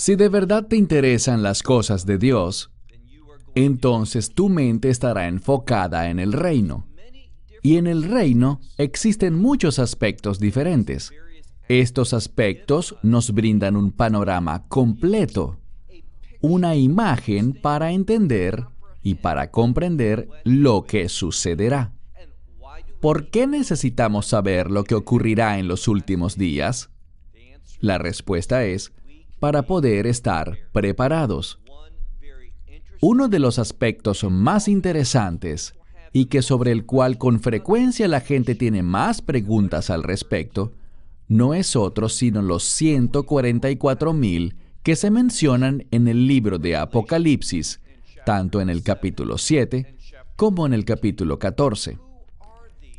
Si de verdad te interesan las cosas de Dios, entonces tu mente estará enfocada en el reino. Y en el reino existen muchos aspectos diferentes. Estos aspectos nos brindan un panorama completo, una imagen para entender y para comprender lo que sucederá. ¿Por qué necesitamos saber lo que ocurrirá en los últimos días? La respuesta es, para poder estar preparados. Uno de los aspectos más interesantes y que sobre el cual con frecuencia la gente tiene más preguntas al respecto, no es otro sino los 144.000 que se mencionan en el libro de Apocalipsis, tanto en el capítulo 7 como en el capítulo 14.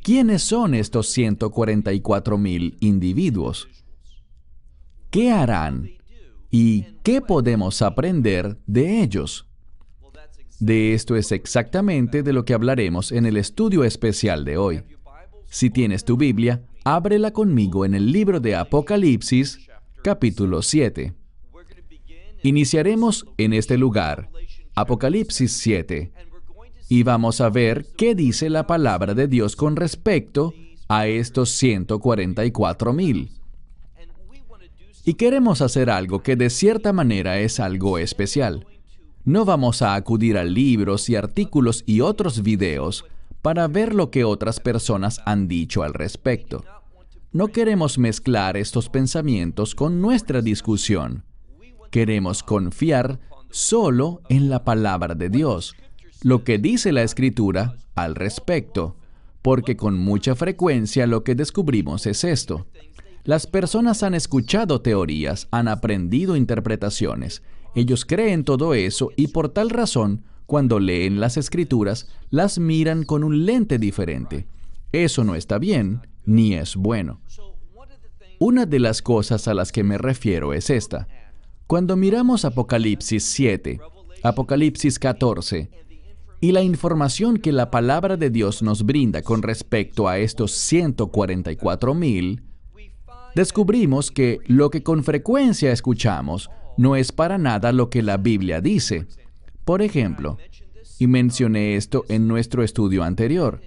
¿Quiénes son estos 144.000 individuos? ¿Qué harán? ¿Y qué podemos aprender de ellos? De esto es exactamente de lo que hablaremos en el estudio especial de hoy. Si tienes tu Biblia, ábrela conmigo en el libro de Apocalipsis, capítulo 7. Iniciaremos en este lugar, Apocalipsis 7, y vamos a ver qué dice la palabra de Dios con respecto a estos 144 mil. Y queremos hacer algo que de cierta manera es algo especial. No vamos a acudir a libros y artículos y otros videos para ver lo que otras personas han dicho al respecto. No queremos mezclar estos pensamientos con nuestra discusión. Queremos confiar solo en la palabra de Dios lo que dice la escritura al respecto, porque con mucha frecuencia lo que descubrimos es esto. Las personas han escuchado teorías, han aprendido interpretaciones, ellos creen todo eso y por tal razón, cuando leen las escrituras, las miran con un lente diferente. Eso no está bien, ni es bueno. Una de las cosas a las que me refiero es esta. Cuando miramos Apocalipsis 7, Apocalipsis 14 y la información que la palabra de Dios nos brinda con respecto a estos 144 mil, descubrimos que lo que con frecuencia escuchamos no es para nada lo que la Biblia dice. Por ejemplo, y mencioné esto en nuestro estudio anterior,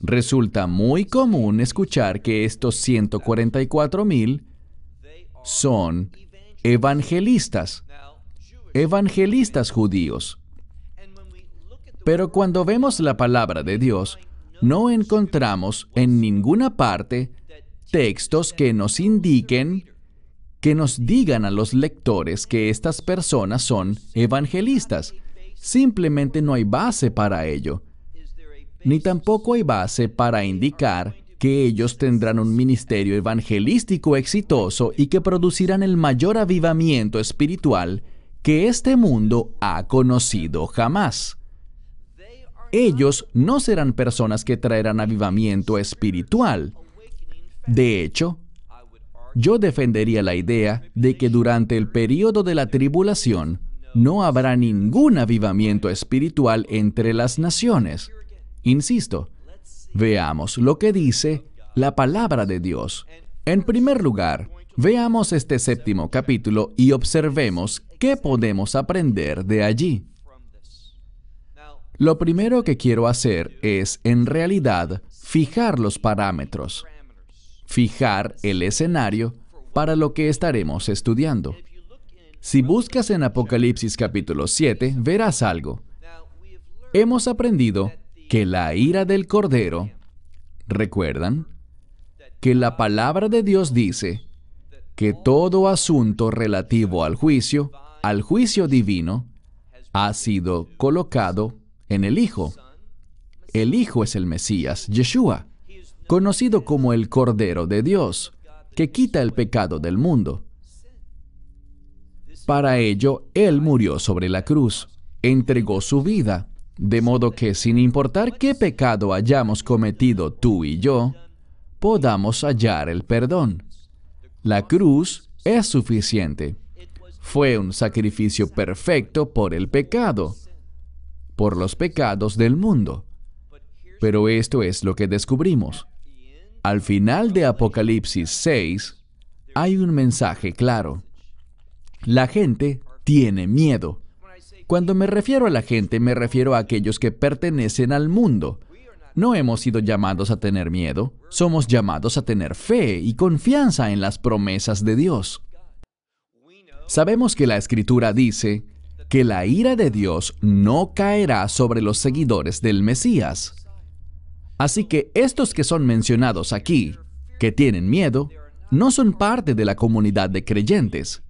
resulta muy común escuchar que estos 144 mil son evangelistas, evangelistas judíos. Pero cuando vemos la palabra de Dios, no encontramos en ninguna parte textos que nos indiquen, que nos digan a los lectores que estas personas son evangelistas. Simplemente no hay base para ello. Ni tampoco hay base para indicar que ellos tendrán un ministerio evangelístico exitoso y que producirán el mayor avivamiento espiritual que este mundo ha conocido jamás ellos no serán personas que traerán avivamiento espiritual. De hecho, yo defendería la idea de que durante el periodo de la tribulación no habrá ningún avivamiento espiritual entre las naciones. Insisto, veamos lo que dice la palabra de Dios. En primer lugar, veamos este séptimo capítulo y observemos qué podemos aprender de allí. Lo primero que quiero hacer es, en realidad, fijar los parámetros, fijar el escenario para lo que estaremos estudiando. Si buscas en Apocalipsis capítulo 7, verás algo. Hemos aprendido que la ira del Cordero, ¿recuerdan? Que la palabra de Dios dice que todo asunto relativo al juicio, al juicio divino, ha sido colocado en el Hijo. El Hijo es el Mesías, Yeshua, conocido como el Cordero de Dios, que quita el pecado del mundo. Para ello, Él murió sobre la cruz, entregó su vida, de modo que sin importar qué pecado hayamos cometido tú y yo, podamos hallar el perdón. La cruz es suficiente. Fue un sacrificio perfecto por el pecado por los pecados del mundo. Pero esto es lo que descubrimos. Al final de Apocalipsis 6 hay un mensaje claro. La gente tiene miedo. Cuando me refiero a la gente, me refiero a aquellos que pertenecen al mundo. No hemos sido llamados a tener miedo, somos llamados a tener fe y confianza en las promesas de Dios. Sabemos que la Escritura dice que la ira de Dios no caerá sobre los seguidores del Mesías. Así que estos que son mencionados aquí, que tienen miedo, no son parte de la comunidad de creyentes.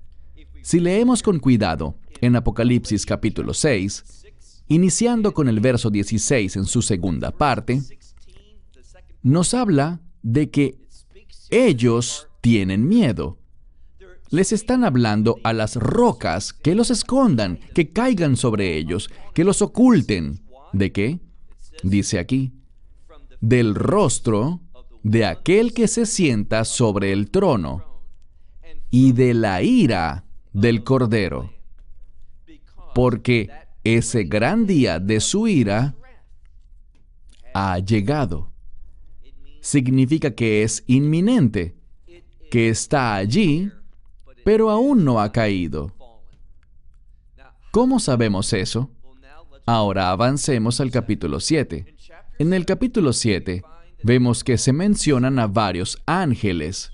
Si leemos con cuidado en Apocalipsis capítulo 6, iniciando con el verso 16 en su segunda parte, nos habla de que ellos tienen miedo. Les están hablando a las rocas que los escondan, que caigan sobre ellos, que los oculten. ¿De qué? Dice aquí, del rostro de aquel que se sienta sobre el trono y de la ira del Cordero, porque ese gran día de su ira ha llegado. Significa que es inminente, que está allí, pero aún no ha caído. ¿Cómo sabemos eso? Ahora avancemos al capítulo 7. En el capítulo 7 vemos que se mencionan a varios ángeles.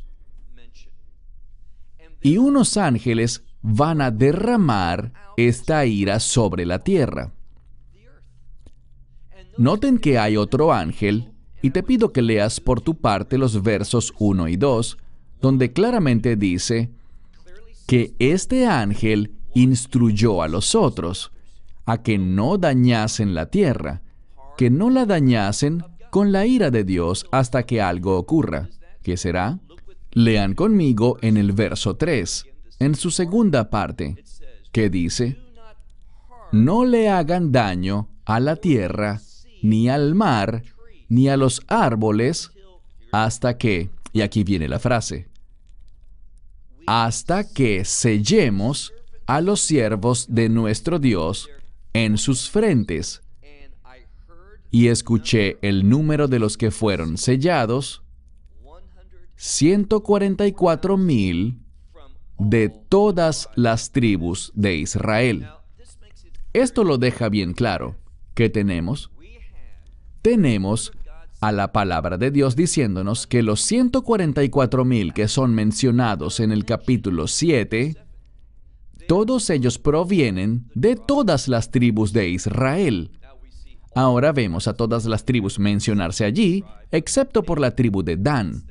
Y unos ángeles van a derramar esta ira sobre la tierra. Noten que hay otro ángel, y te pido que leas por tu parte los versos 1 y 2, donde claramente dice que este ángel instruyó a los otros a que no dañasen la tierra, que no la dañasen con la ira de Dios hasta que algo ocurra. ¿Qué será? Lean conmigo en el verso 3 en su segunda parte, que dice, no le hagan daño a la tierra, ni al mar, ni a los árboles, hasta que, y aquí viene la frase, hasta que sellemos a los siervos de nuestro Dios en sus frentes. Y escuché el número de los que fueron sellados, 144 mil de todas las tribus de Israel. Esto lo deja bien claro. ¿Qué tenemos? Tenemos a la palabra de Dios diciéndonos que los 144 mil que son mencionados en el capítulo 7, todos ellos provienen de todas las tribus de Israel. Ahora vemos a todas las tribus mencionarse allí, excepto por la tribu de Dan.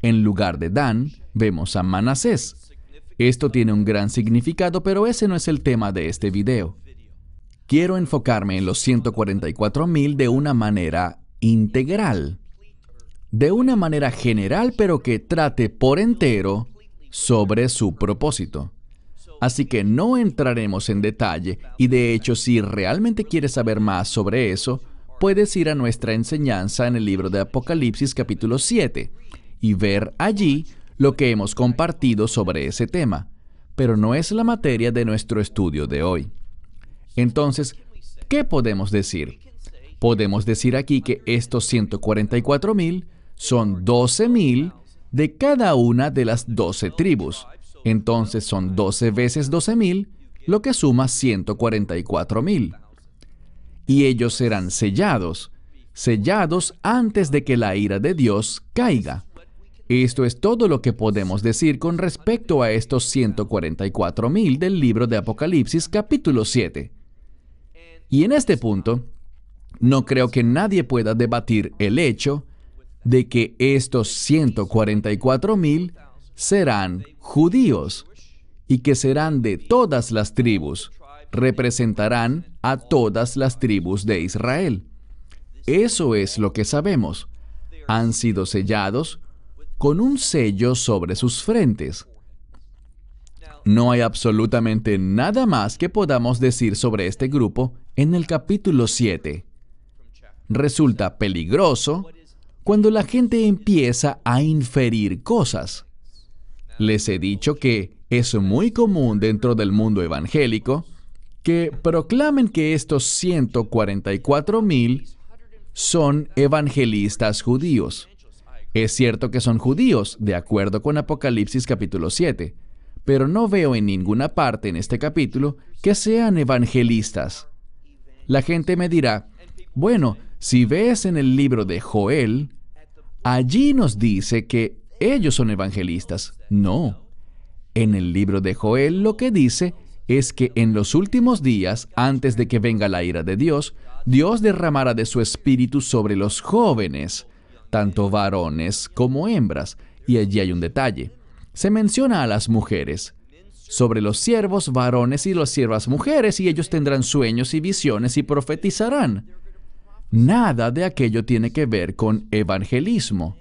En lugar de Dan, vemos a Manasés. Esto tiene un gran significado, pero ese no es el tema de este video. Quiero enfocarme en los 144.000 de una manera integral. De una manera general, pero que trate por entero sobre su propósito. Así que no entraremos en detalle y de hecho si realmente quieres saber más sobre eso, puedes ir a nuestra enseñanza en el libro de Apocalipsis capítulo 7 y ver allí lo que hemos compartido sobre ese tema, pero no es la materia de nuestro estudio de hoy. Entonces, ¿qué podemos decir? Podemos decir aquí que estos 144.000 son 12.000 de cada una de las 12 tribus. Entonces son 12 veces 12.000, lo que suma 144.000. Y ellos serán sellados, sellados antes de que la ira de Dios caiga. Esto es todo lo que podemos decir con respecto a estos 144.000 del libro de Apocalipsis capítulo 7. Y en este punto, no creo que nadie pueda debatir el hecho de que estos 144.000 serán judíos y que serán de todas las tribus, representarán a todas las tribus de Israel. Eso es lo que sabemos. Han sido sellados con un sello sobre sus frentes. No hay absolutamente nada más que podamos decir sobre este grupo en el capítulo 7. Resulta peligroso cuando la gente empieza a inferir cosas. Les he dicho que es muy común dentro del mundo evangélico que proclamen que estos 144 mil son evangelistas judíos. Es cierto que son judíos, de acuerdo con Apocalipsis capítulo 7, pero no veo en ninguna parte en este capítulo que sean evangelistas. La gente me dirá, bueno, si ves en el libro de Joel, allí nos dice que ellos son evangelistas. No. En el libro de Joel lo que dice es que en los últimos días, antes de que venga la ira de Dios, Dios derramará de su espíritu sobre los jóvenes, tanto varones como hembras. Y allí hay un detalle. Se menciona a las mujeres. Sobre los siervos varones y las siervas mujeres, y ellos tendrán sueños y visiones y profetizarán. Nada de aquello tiene que ver con evangelismo.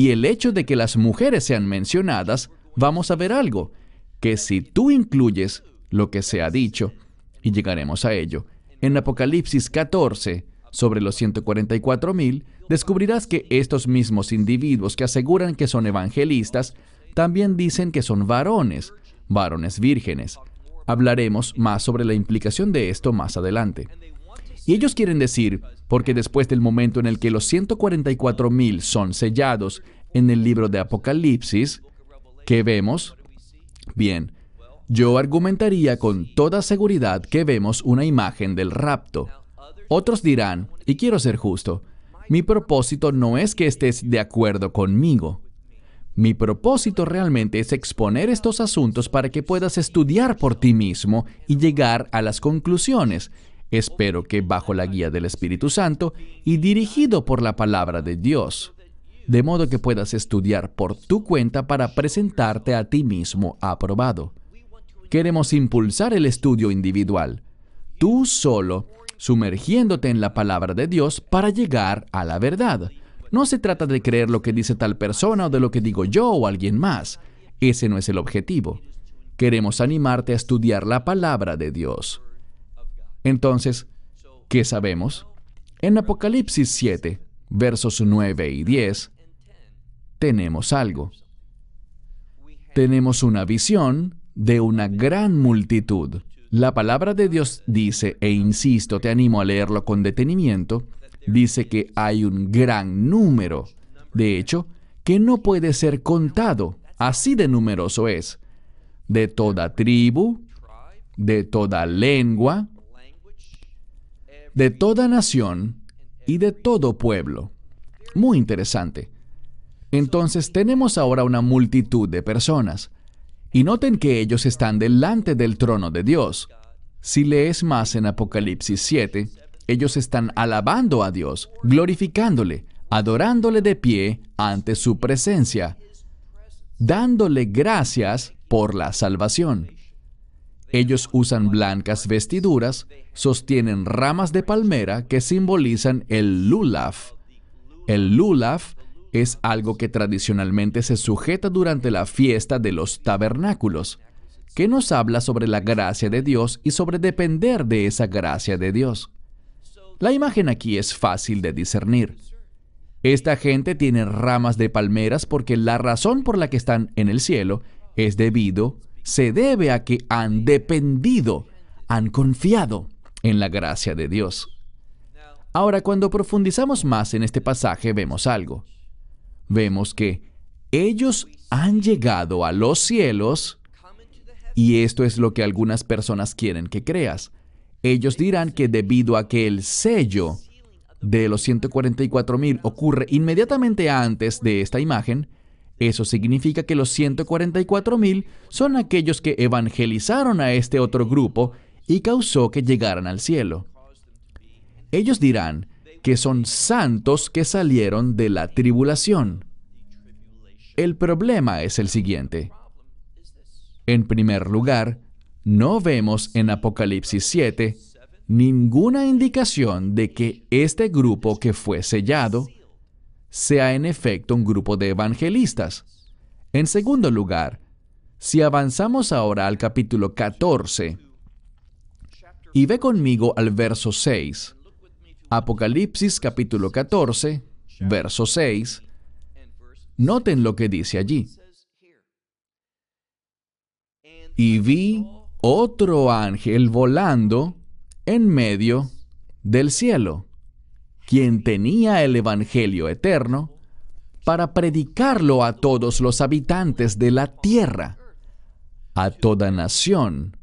Y el hecho de que las mujeres sean mencionadas, vamos a ver algo, que si tú incluyes lo que se ha dicho, y llegaremos a ello, en Apocalipsis 14, sobre los 144.000, descubrirás que estos mismos individuos que aseguran que son evangelistas, también dicen que son varones, varones vírgenes. Hablaremos más sobre la implicación de esto más adelante. Y ellos quieren decir, porque después del momento en el que los 144.000 son sellados en el libro de Apocalipsis, ¿qué vemos? Bien, yo argumentaría con toda seguridad que vemos una imagen del rapto. Otros dirán, y quiero ser justo, mi propósito no es que estés de acuerdo conmigo. Mi propósito realmente es exponer estos asuntos para que puedas estudiar por ti mismo y llegar a las conclusiones. Espero que bajo la guía del Espíritu Santo y dirigido por la palabra de Dios, de modo que puedas estudiar por tu cuenta para presentarte a ti mismo aprobado. Queremos impulsar el estudio individual, tú solo, sumergiéndote en la palabra de Dios para llegar a la verdad. No se trata de creer lo que dice tal persona o de lo que digo yo o alguien más. Ese no es el objetivo. Queremos animarte a estudiar la palabra de Dios. Entonces, ¿qué sabemos? En Apocalipsis 7, versos 9 y 10, tenemos algo. Tenemos una visión de una gran multitud. La palabra de Dios dice, e insisto, te animo a leerlo con detenimiento, dice que hay un gran número. De hecho, que no puede ser contado, así de numeroso es, de toda tribu, de toda lengua, de toda nación y de todo pueblo. Muy interesante. Entonces tenemos ahora una multitud de personas. Y noten que ellos están delante del trono de Dios. Si lees más en Apocalipsis 7, ellos están alabando a Dios, glorificándole, adorándole de pie ante su presencia, dándole gracias por la salvación. Ellos usan blancas vestiduras, sostienen ramas de palmera que simbolizan el lulaf. El lulaf es algo que tradicionalmente se sujeta durante la fiesta de los tabernáculos, que nos habla sobre la gracia de Dios y sobre depender de esa gracia de Dios. La imagen aquí es fácil de discernir. Esta gente tiene ramas de palmeras porque la razón por la que están en el cielo es debido, se debe a que han dependido, han confiado en la gracia de Dios. Ahora, cuando profundizamos más en este pasaje, vemos algo vemos que ellos han llegado a los cielos y esto es lo que algunas personas quieren que creas. Ellos dirán que debido a que el sello de los 144 mil ocurre inmediatamente antes de esta imagen, eso significa que los 144 mil son aquellos que evangelizaron a este otro grupo y causó que llegaran al cielo. Ellos dirán que son santos que salieron de la tribulación. El problema es el siguiente. En primer lugar, no vemos en Apocalipsis 7 ninguna indicación de que este grupo que fue sellado sea en efecto un grupo de evangelistas. En segundo lugar, si avanzamos ahora al capítulo 14 y ve conmigo al verso 6, Apocalipsis capítulo 14, verso 6, noten lo que dice allí. Y vi otro ángel volando en medio del cielo, quien tenía el Evangelio eterno para predicarlo a todos los habitantes de la tierra. a toda nación.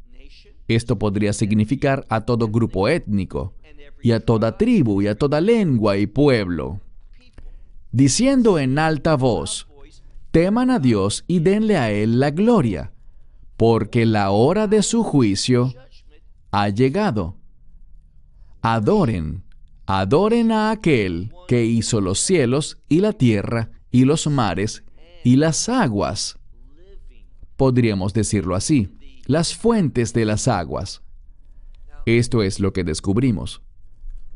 Esto podría significar a todo grupo étnico, y a toda tribu, y a toda lengua y pueblo, diciendo en alta voz, teman a Dios y denle a Él la gloria, porque la hora de su juicio ha llegado. Adoren, adoren a aquel que hizo los cielos y la tierra y los mares y las aguas. Podríamos decirlo así, las fuentes de las aguas. Esto es lo que descubrimos.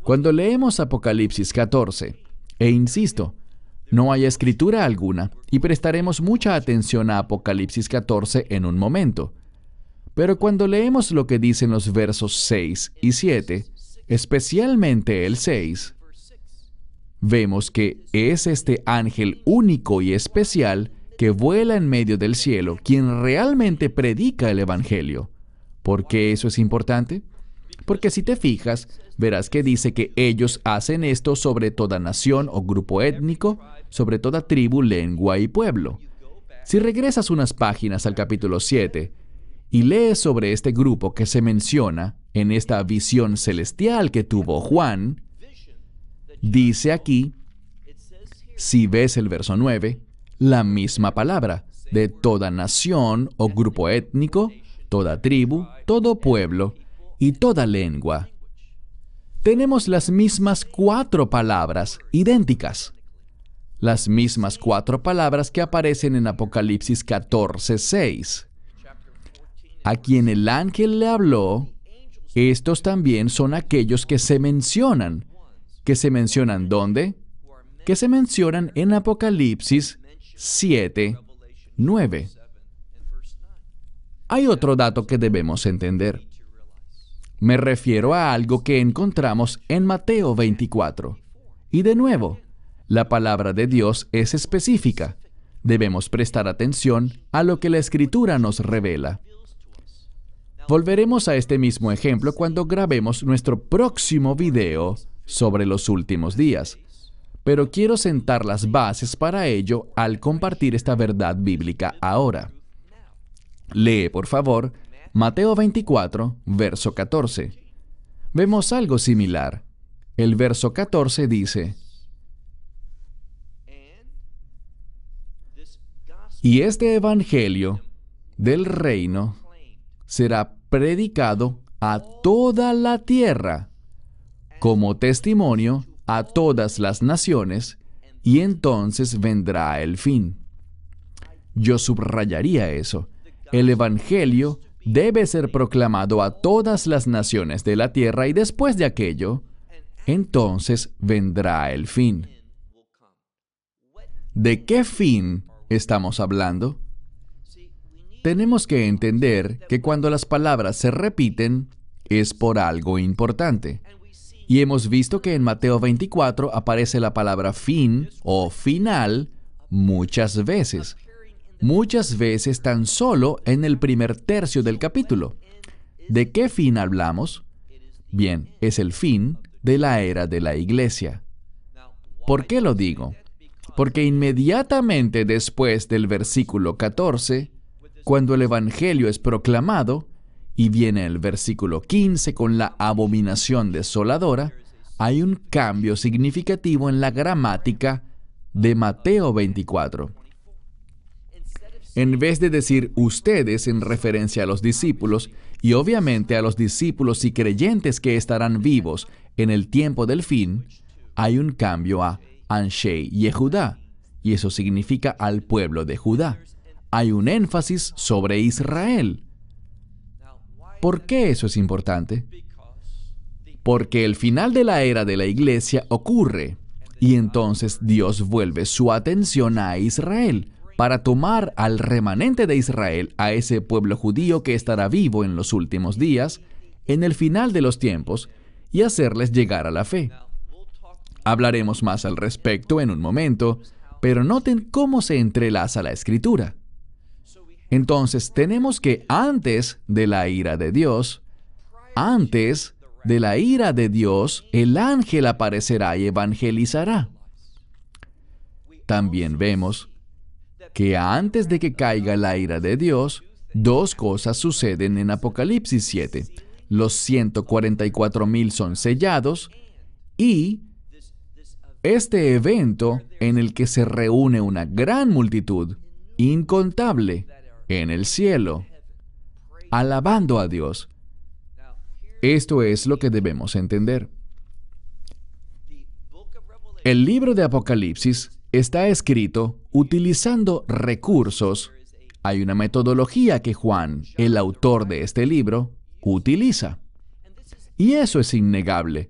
Cuando leemos Apocalipsis 14, e insisto, no hay escritura alguna, y prestaremos mucha atención a Apocalipsis 14 en un momento. Pero cuando leemos lo que dicen los versos 6 y 7, especialmente el 6, vemos que es este ángel único y especial que vuela en medio del cielo quien realmente predica el Evangelio. ¿Por qué eso es importante? Porque si te fijas, verás que dice que ellos hacen esto sobre toda nación o grupo étnico, sobre toda tribu, lengua y pueblo. Si regresas unas páginas al capítulo 7 y lees sobre este grupo que se menciona en esta visión celestial que tuvo Juan, dice aquí, si ves el verso 9, la misma palabra, de toda nación o grupo étnico, toda tribu, todo pueblo y toda lengua. Tenemos las mismas cuatro palabras idénticas. Las mismas cuatro palabras que aparecen en Apocalipsis 14, 6. A quien el ángel le habló, estos también son aquellos que se mencionan. ¿Que se mencionan dónde? Que se mencionan en Apocalipsis 7, 9. Hay otro dato que debemos entender. Me refiero a algo que encontramos en Mateo 24. Y de nuevo, la palabra de Dios es específica. Debemos prestar atención a lo que la escritura nos revela. Volveremos a este mismo ejemplo cuando grabemos nuestro próximo video sobre los últimos días. Pero quiero sentar las bases para ello al compartir esta verdad bíblica ahora. Lee, por favor, Mateo 24, verso 14. Vemos algo similar. El verso 14 dice, Y este Evangelio del reino será predicado a toda la tierra como testimonio a todas las naciones, y entonces vendrá el fin. Yo subrayaría eso. El Evangelio debe ser proclamado a todas las naciones de la tierra y después de aquello, entonces vendrá el fin. ¿De qué fin estamos hablando? Tenemos que entender que cuando las palabras se repiten es por algo importante. Y hemos visto que en Mateo 24 aparece la palabra fin o final muchas veces muchas veces tan solo en el primer tercio del capítulo. ¿De qué fin hablamos? Bien, es el fin de la era de la iglesia. ¿Por qué lo digo? Porque inmediatamente después del versículo 14, cuando el Evangelio es proclamado, y viene el versículo 15 con la abominación desoladora, hay un cambio significativo en la gramática de Mateo 24 en vez de decir ustedes en referencia a los discípulos, y obviamente a los discípulos y creyentes que estarán vivos en el tiempo del fin, hay un cambio a Anshei Yehudá, y eso significa al pueblo de Judá. Hay un énfasis sobre Israel. ¿Por qué eso es importante? Porque el final de la era de la iglesia ocurre, y entonces Dios vuelve su atención a Israel para tomar al remanente de Israel, a ese pueblo judío que estará vivo en los últimos días, en el final de los tiempos, y hacerles llegar a la fe. Hablaremos más al respecto en un momento, pero noten cómo se entrelaza la escritura. Entonces tenemos que antes de la ira de Dios, antes de la ira de Dios, el ángel aparecerá y evangelizará. También vemos que antes de que caiga la ira de Dios, dos cosas suceden en Apocalipsis 7. Los 144.000 son sellados y este evento en el que se reúne una gran multitud, incontable, en el cielo, alabando a Dios. Esto es lo que debemos entender. El libro de Apocalipsis está escrito utilizando recursos. Hay una metodología que Juan, el autor de este libro, utiliza. Y eso es innegable.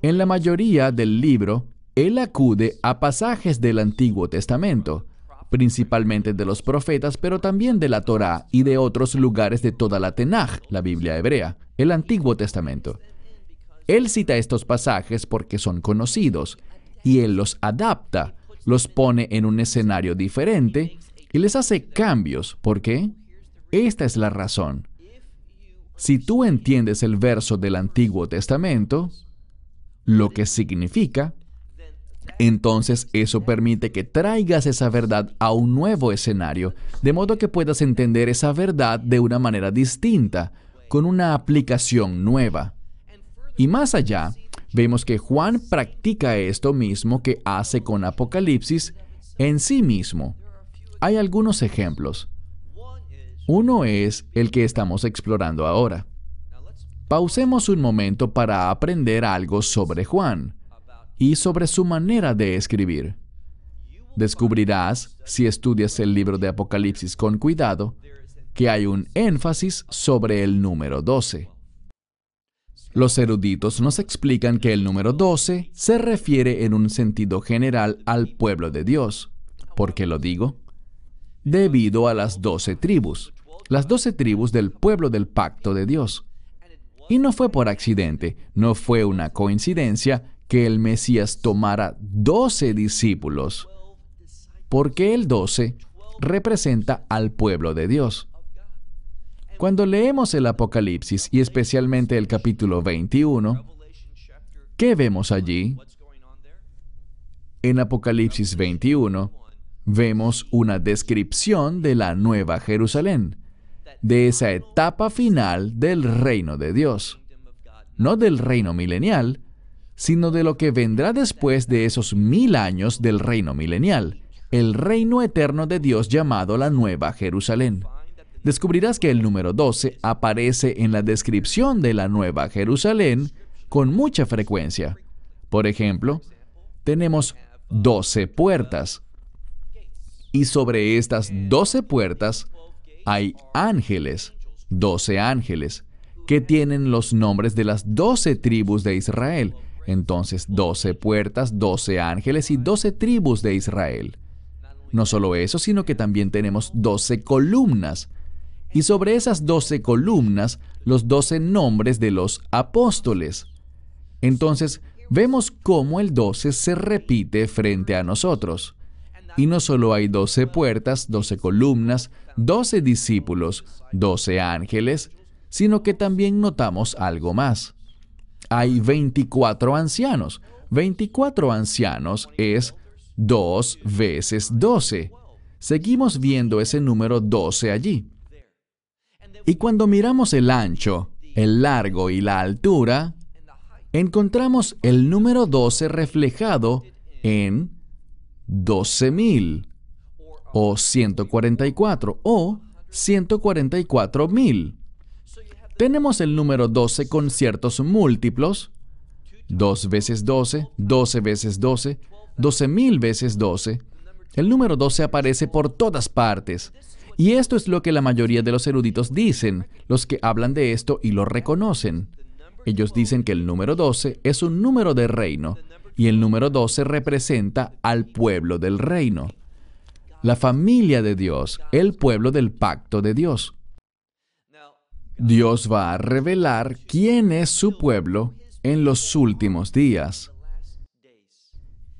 En la mayoría del libro, él acude a pasajes del Antiguo Testamento, principalmente de los profetas, pero también de la Torá y de otros lugares de toda la Tenaj, la Biblia hebrea, el Antiguo Testamento. Él cita estos pasajes porque son conocidos, y él los adapta, los pone en un escenario diferente y les hace cambios. ¿Por qué? Esta es la razón. Si tú entiendes el verso del Antiguo Testamento, lo que significa, entonces eso permite que traigas esa verdad a un nuevo escenario, de modo que puedas entender esa verdad de una manera distinta, con una aplicación nueva. Y más allá, vemos que Juan practica esto mismo que hace con Apocalipsis en sí mismo. Hay algunos ejemplos. Uno es el que estamos explorando ahora. Pausemos un momento para aprender algo sobre Juan y sobre su manera de escribir. Descubrirás, si estudias el libro de Apocalipsis con cuidado, que hay un énfasis sobre el número 12. Los eruditos nos explican que el número 12 se refiere en un sentido general al pueblo de Dios. ¿Por qué lo digo? Debido a las doce tribus, las doce tribus del pueblo del pacto de Dios. Y no fue por accidente, no fue una coincidencia que el Mesías tomara doce discípulos, porque el doce representa al pueblo de Dios. Cuando leemos el Apocalipsis y especialmente el capítulo 21, ¿qué vemos allí? En Apocalipsis 21 vemos una descripción de la Nueva Jerusalén, de esa etapa final del reino de Dios, no del reino milenial, sino de lo que vendrá después de esos mil años del reino milenial, el reino eterno de Dios llamado la Nueva Jerusalén. Descubrirás que el número 12 aparece en la descripción de la Nueva Jerusalén con mucha frecuencia. Por ejemplo, tenemos 12 puertas. Y sobre estas 12 puertas hay ángeles, 12 ángeles, que tienen los nombres de las 12 tribus de Israel entonces, doce puertas, doce ángeles y doce tribus de Israel. No solo eso, sino que también tenemos doce columnas. Y sobre esas doce columnas, los doce nombres de los apóstoles. Entonces, vemos cómo el doce se repite frente a nosotros. Y no solo hay doce puertas, doce columnas, doce discípulos, doce ángeles, sino que también notamos algo más hay 24 ancianos. 24 ancianos es 2 veces 12. Seguimos viendo ese número 12 allí. Y cuando miramos el ancho, el largo y la altura, encontramos el número 12 reflejado en 12.000 o 144 o 144.000 tenemos el número 12 con ciertos múltiplos, 2 veces 12, 12 veces 12, 12.000 veces 12. El número 12 aparece por todas partes. Y esto es lo que la mayoría de los eruditos dicen, los que hablan de esto y lo reconocen. Ellos dicen que el número 12 es un número de reino, y el número 12 representa al pueblo del reino, la familia de Dios, el pueblo del pacto de Dios. Dios va a revelar quién es su pueblo en los últimos días.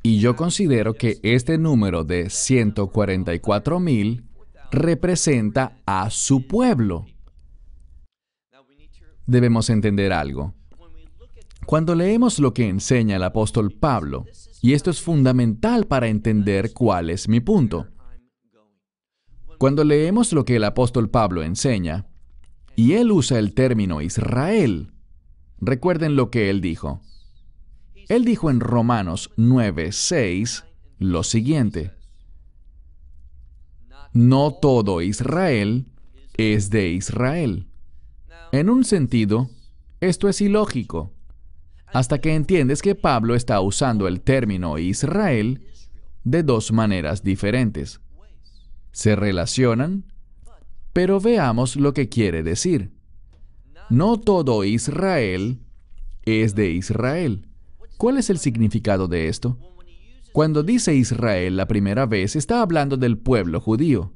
Y yo considero que este número de 144.000 representa a su pueblo. Debemos entender algo. Cuando leemos lo que enseña el apóstol Pablo, y esto es fundamental para entender cuál es mi punto. Cuando leemos lo que el apóstol Pablo enseña, y él usa el término Israel, recuerden lo que él dijo. Él dijo en Romanos 9:6 lo siguiente. No todo Israel es de Israel. En un sentido, esto es ilógico, hasta que entiendes que Pablo está usando el término Israel de dos maneras diferentes. Se relacionan, pero veamos lo que quiere decir. No todo Israel es de Israel. ¿Cuál es el significado de esto? Cuando dice Israel la primera vez, está hablando del pueblo judío.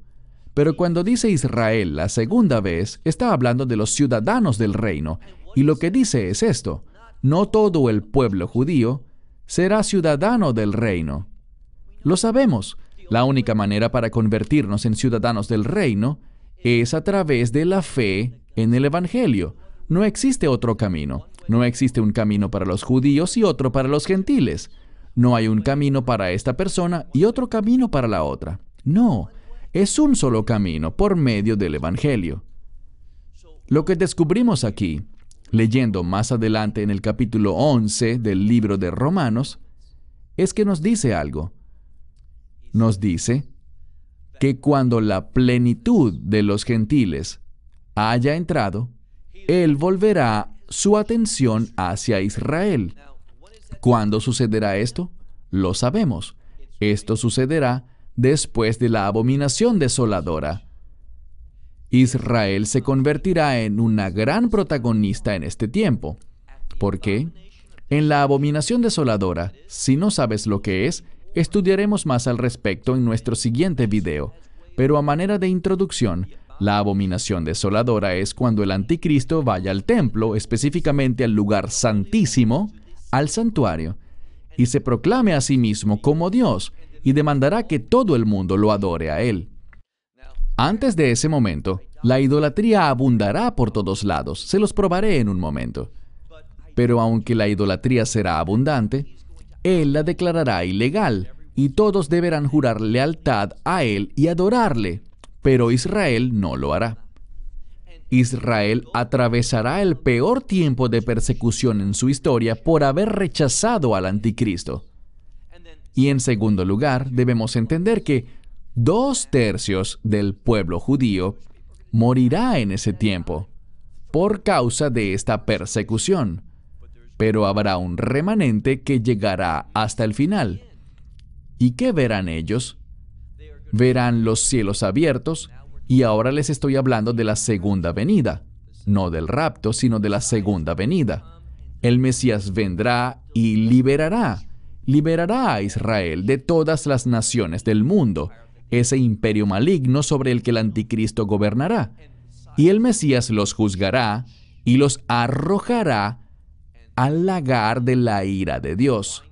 Pero cuando dice Israel la segunda vez, está hablando de los ciudadanos del reino. Y lo que dice es esto, no todo el pueblo judío será ciudadano del reino. Lo sabemos, la única manera para convertirnos en ciudadanos del reino es a través de la fe en el Evangelio. No existe otro camino. No existe un camino para los judíos y otro para los gentiles. No hay un camino para esta persona y otro camino para la otra. No, es un solo camino por medio del Evangelio. Lo que descubrimos aquí, leyendo más adelante en el capítulo 11 del libro de Romanos, es que nos dice algo. Nos dice que cuando la plenitud de los gentiles haya entrado, Él volverá su atención hacia Israel. ¿Cuándo sucederá esto? Lo sabemos. Esto sucederá después de la abominación desoladora. Israel se convertirá en una gran protagonista en este tiempo. ¿Por qué? En la abominación desoladora, si no sabes lo que es, estudiaremos más al respecto en nuestro siguiente video. Pero a manera de introducción, la abominación desoladora es cuando el anticristo vaya al templo, específicamente al lugar santísimo, al santuario, y se proclame a sí mismo como Dios, y demandará que todo el mundo lo adore a Él. Antes de ese momento, la idolatría abundará por todos lados. Se los probaré en un momento. Pero aunque la idolatría será abundante, Él la declarará ilegal y todos deberán jurar lealtad a Él y adorarle. Pero Israel no lo hará. Israel atravesará el peor tiempo de persecución en su historia por haber rechazado al anticristo. Y en segundo lugar, debemos entender que dos tercios del pueblo judío morirá en ese tiempo por causa de esta persecución. Pero habrá un remanente que llegará hasta el final. ¿Y qué verán ellos? Verán los cielos abiertos, y ahora les estoy hablando de la segunda venida, no del rapto, sino de la segunda venida. El Mesías vendrá y liberará liberará a Israel de todas las naciones del mundo, ese imperio maligno sobre el que el anticristo gobernará. Y el Mesías los juzgará y los arrojará al lagar de la ira de Dios.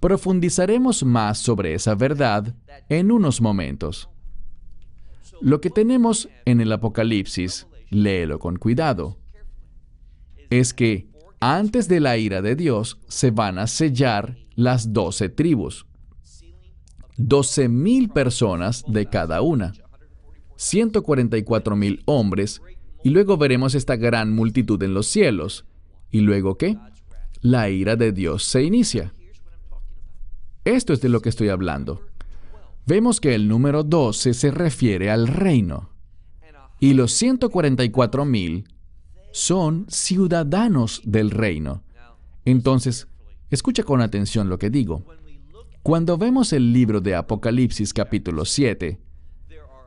Profundizaremos más sobre esa verdad en unos momentos. Lo que tenemos en el Apocalipsis, léelo con cuidado, es que antes de la ira de Dios se van a sellar las doce tribus. Doce mil personas de cada una. 144 mil hombres. Y luego veremos esta gran multitud en los cielos. ¿Y luego qué? La ira de Dios se inicia. Esto es de lo que estoy hablando. Vemos que el número 12 se refiere al reino. Y los 144 mil son ciudadanos del reino. Entonces, escucha con atención lo que digo. Cuando vemos el libro de Apocalipsis capítulo 7,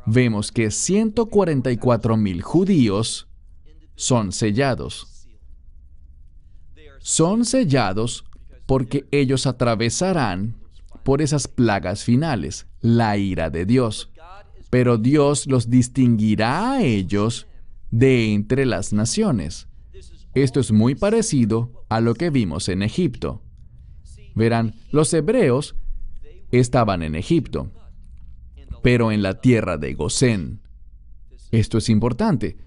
vemos que 144 mil judíos son sellados. Son sellados porque ellos atravesarán por esas plagas finales, la ira de Dios. Pero Dios los distinguirá a ellos de entre las naciones. Esto es muy parecido a lo que vimos en Egipto. Verán, los hebreos estaban en Egipto, pero en la tierra de Gosén. Esto es importante,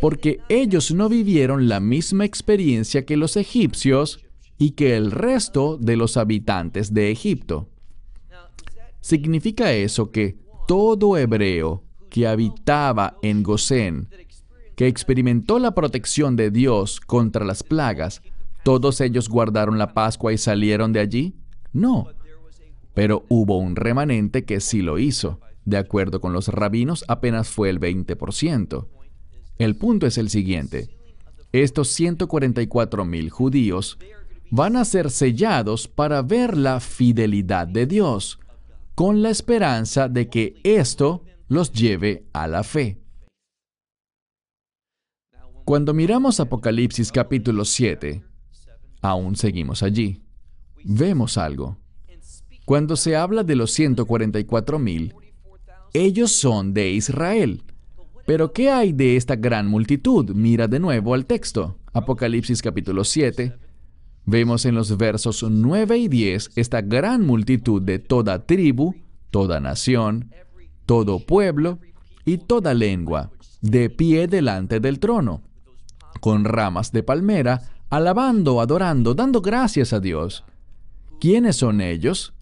porque ellos no vivieron la misma experiencia que los egipcios y que el resto de los habitantes de Egipto. ¿Significa eso que todo hebreo que habitaba en Gosén, que experimentó la protección de Dios contra las plagas, ¿todos ellos guardaron la Pascua y salieron de allí? No. Pero hubo un remanente que sí lo hizo. De acuerdo con los rabinos, apenas fue el 20%. El punto es el siguiente. Estos 144 mil judíos van a ser sellados para ver la fidelidad de Dios, con la esperanza de que esto los lleve a la fe. Cuando miramos Apocalipsis capítulo 7, aún seguimos allí. Vemos algo. Cuando se habla de los 144 mil, ellos son de Israel. Pero ¿qué hay de esta gran multitud? Mira de nuevo al texto. Apocalipsis capítulo 7, Vemos en los versos 9 y 10 esta gran multitud de toda tribu, toda nación, todo pueblo y toda lengua, de pie delante del trono, con ramas de palmera, alabando, adorando, dando gracias a Dios. ¿Quiénes son ellos?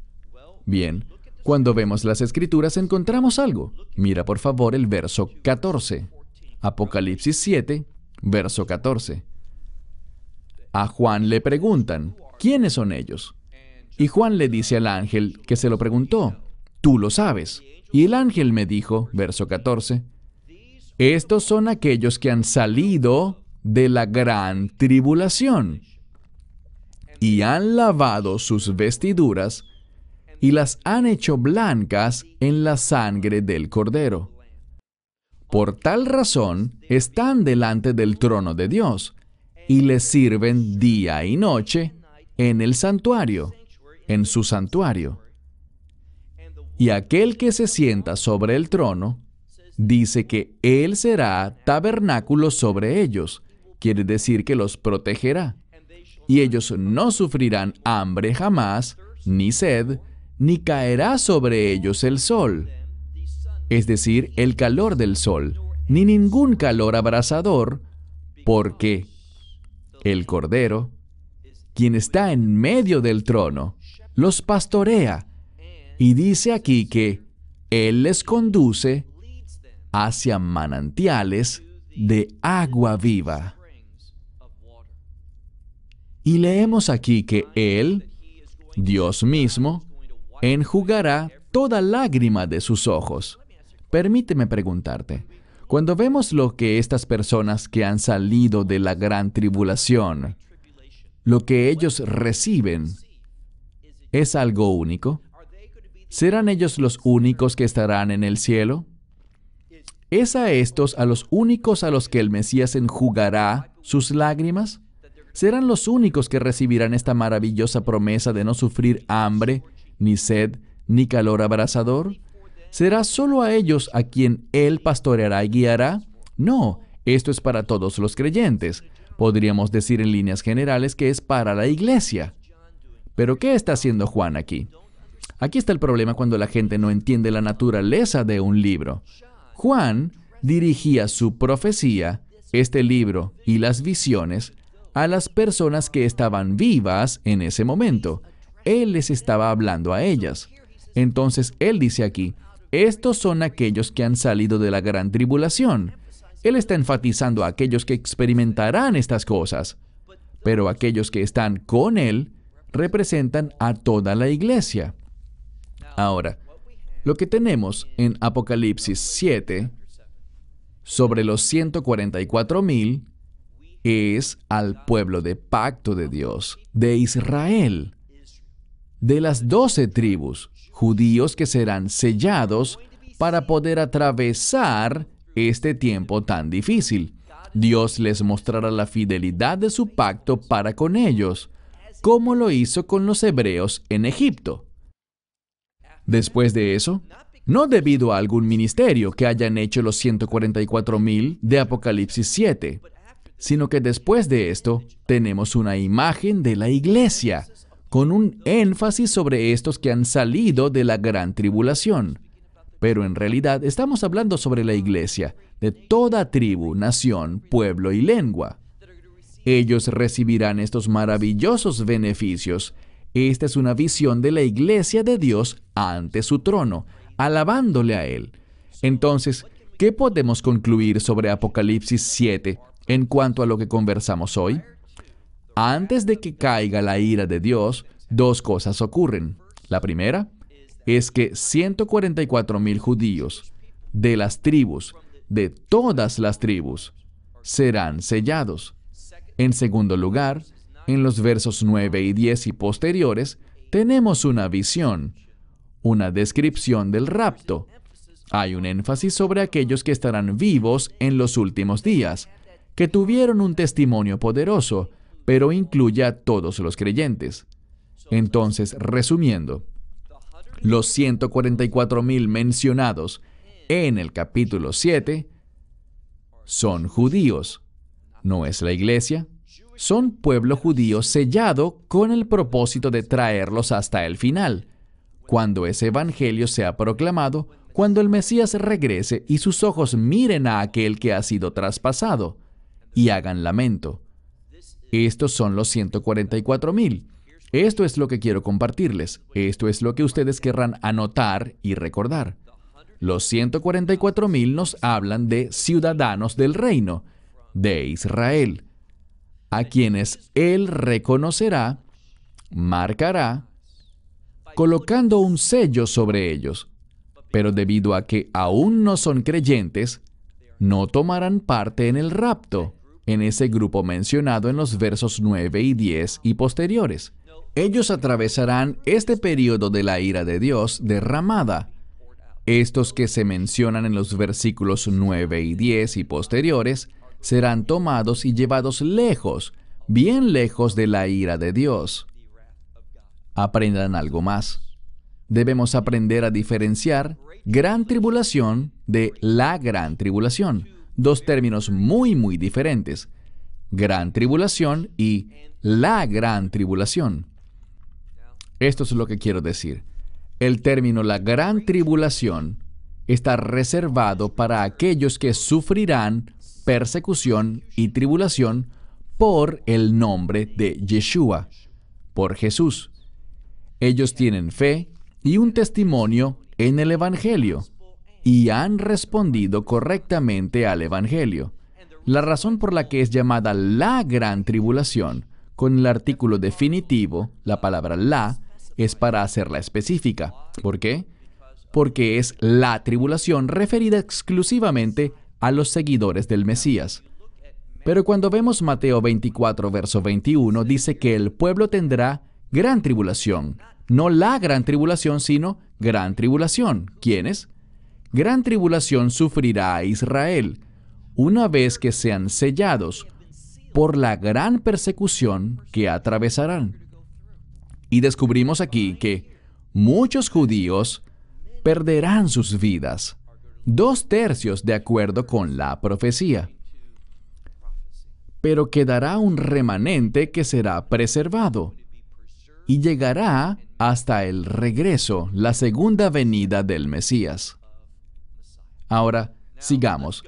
Bien, cuando vemos las escrituras encontramos algo. Mira por favor el verso 14. Apocalipsis 7, verso 14. A Juan le preguntan, ¿quiénes son ellos? Y Juan le dice al ángel que se lo preguntó, tú lo sabes. Y el ángel me dijo, verso 14, estos son aquellos que han salido de la gran tribulación y han lavado sus vestiduras y las han hecho blancas en la sangre del cordero. Por tal razón están delante del trono de Dios y le sirven día y noche en el santuario, en su santuario. Y aquel que se sienta sobre el trono, dice que Él será tabernáculo sobre ellos, quiere decir que los protegerá. Y ellos no sufrirán hambre jamás, ni sed, ni caerá sobre ellos el sol, es decir, el calor del sol, ni ningún calor abrasador, porque el Cordero, quien está en medio del trono, los pastorea y dice aquí que Él les conduce hacia manantiales de agua viva. Y leemos aquí que Él, Dios mismo, enjugará toda lágrima de sus ojos. Permíteme preguntarte, cuando vemos lo que estas personas que han salido de la gran tribulación, lo que ellos reciben, ¿es algo único? ¿Serán ellos los únicos que estarán en el cielo? ¿Es a estos a los únicos a los que el Mesías enjugará sus lágrimas? ¿Serán los únicos que recibirán esta maravillosa promesa de no sufrir hambre, ni sed, ni calor abrasador? ¿Será solo a ellos a quien Él pastoreará y guiará? No, esto es para todos los creyentes. Podríamos decir en líneas generales que es para la iglesia. Pero ¿qué está haciendo Juan aquí? Aquí está el problema cuando la gente no entiende la naturaleza de un libro. Juan dirigía su profecía, este libro y las visiones a las personas que estaban vivas en ese momento. Él les estaba hablando a ellas. Entonces él dice aquí, estos son aquellos que han salido de la gran tribulación. Él está enfatizando a aquellos que experimentarán estas cosas, pero aquellos que están con Él representan a toda la iglesia. Ahora, lo que tenemos en Apocalipsis 7 sobre los 144 mil es al pueblo de pacto de Dios, de Israel, de las doce tribus, judíos que serán sellados para poder atravesar este tiempo tan difícil. Dios les mostrará la fidelidad de su pacto para con ellos, como lo hizo con los hebreos en Egipto. Después de eso, no debido a algún ministerio que hayan hecho los 144.000 de Apocalipsis 7, sino que después de esto tenemos una imagen de la iglesia, con un énfasis sobre estos que han salido de la gran tribulación. Pero en realidad estamos hablando sobre la iglesia, de toda tribu, nación, pueblo y lengua. Ellos recibirán estos maravillosos beneficios. Esta es una visión de la iglesia de Dios ante su trono, alabándole a Él. Entonces, ¿qué podemos concluir sobre Apocalipsis 7 en cuanto a lo que conversamos hoy? Antes de que caiga la ira de Dios, dos cosas ocurren. La primera es que 144 mil judíos de las tribus, de todas las tribus, serán sellados. En segundo lugar, en los versos 9 y 10 y posteriores, tenemos una visión, una descripción del rapto. Hay un énfasis sobre aquellos que estarán vivos en los últimos días, que tuvieron un testimonio poderoso, pero incluye a todos los creyentes. Entonces, resumiendo, los 144 mil mencionados en el capítulo 7 son judíos. No es la iglesia. Son pueblo judío sellado con el propósito de traerlos hasta el final, cuando ese evangelio sea proclamado, cuando el Mesías regrese y sus ojos miren a aquel que ha sido traspasado y hagan lamento. Estos son los 144 mil. Esto es lo que quiero compartirles. Esto es lo que ustedes querrán anotar y recordar. Los 144 mil nos hablan de ciudadanos del reino, de Israel, a quienes Él reconocerá, marcará, colocando un sello sobre ellos. Pero debido a que aún no son creyentes, no tomarán parte en el rapto, en ese grupo mencionado en los versos 9 y 10 y posteriores ellos atravesarán este periodo de la ira de Dios derramada. Estos que se mencionan en los versículos 9 y 10 y posteriores serán tomados y llevados lejos, bien lejos de la ira de Dios. Aprendan algo más. Debemos aprender a diferenciar gran tribulación de la gran tribulación, dos términos muy muy diferentes. Gran tribulación y la gran tribulación. Esto es lo que quiero decir. El término la gran tribulación está reservado para aquellos que sufrirán persecución y tribulación por el nombre de Yeshua, por Jesús. Ellos tienen fe y un testimonio en el Evangelio y han respondido correctamente al Evangelio. La razón por la que es llamada la gran tribulación, con el artículo definitivo, la palabra la, es para hacerla específica. ¿Por qué? Porque es la tribulación referida exclusivamente a los seguidores del Mesías. Pero cuando vemos Mateo 24, verso 21, dice que el pueblo tendrá gran tribulación. No la gran tribulación, sino gran tribulación. ¿Quiénes? Gran tribulación sufrirá a Israel una vez que sean sellados por la gran persecución que atravesarán. Y descubrimos aquí que muchos judíos perderán sus vidas, dos tercios de acuerdo con la profecía. Pero quedará un remanente que será preservado y llegará hasta el regreso, la segunda venida del Mesías. Ahora, sigamos.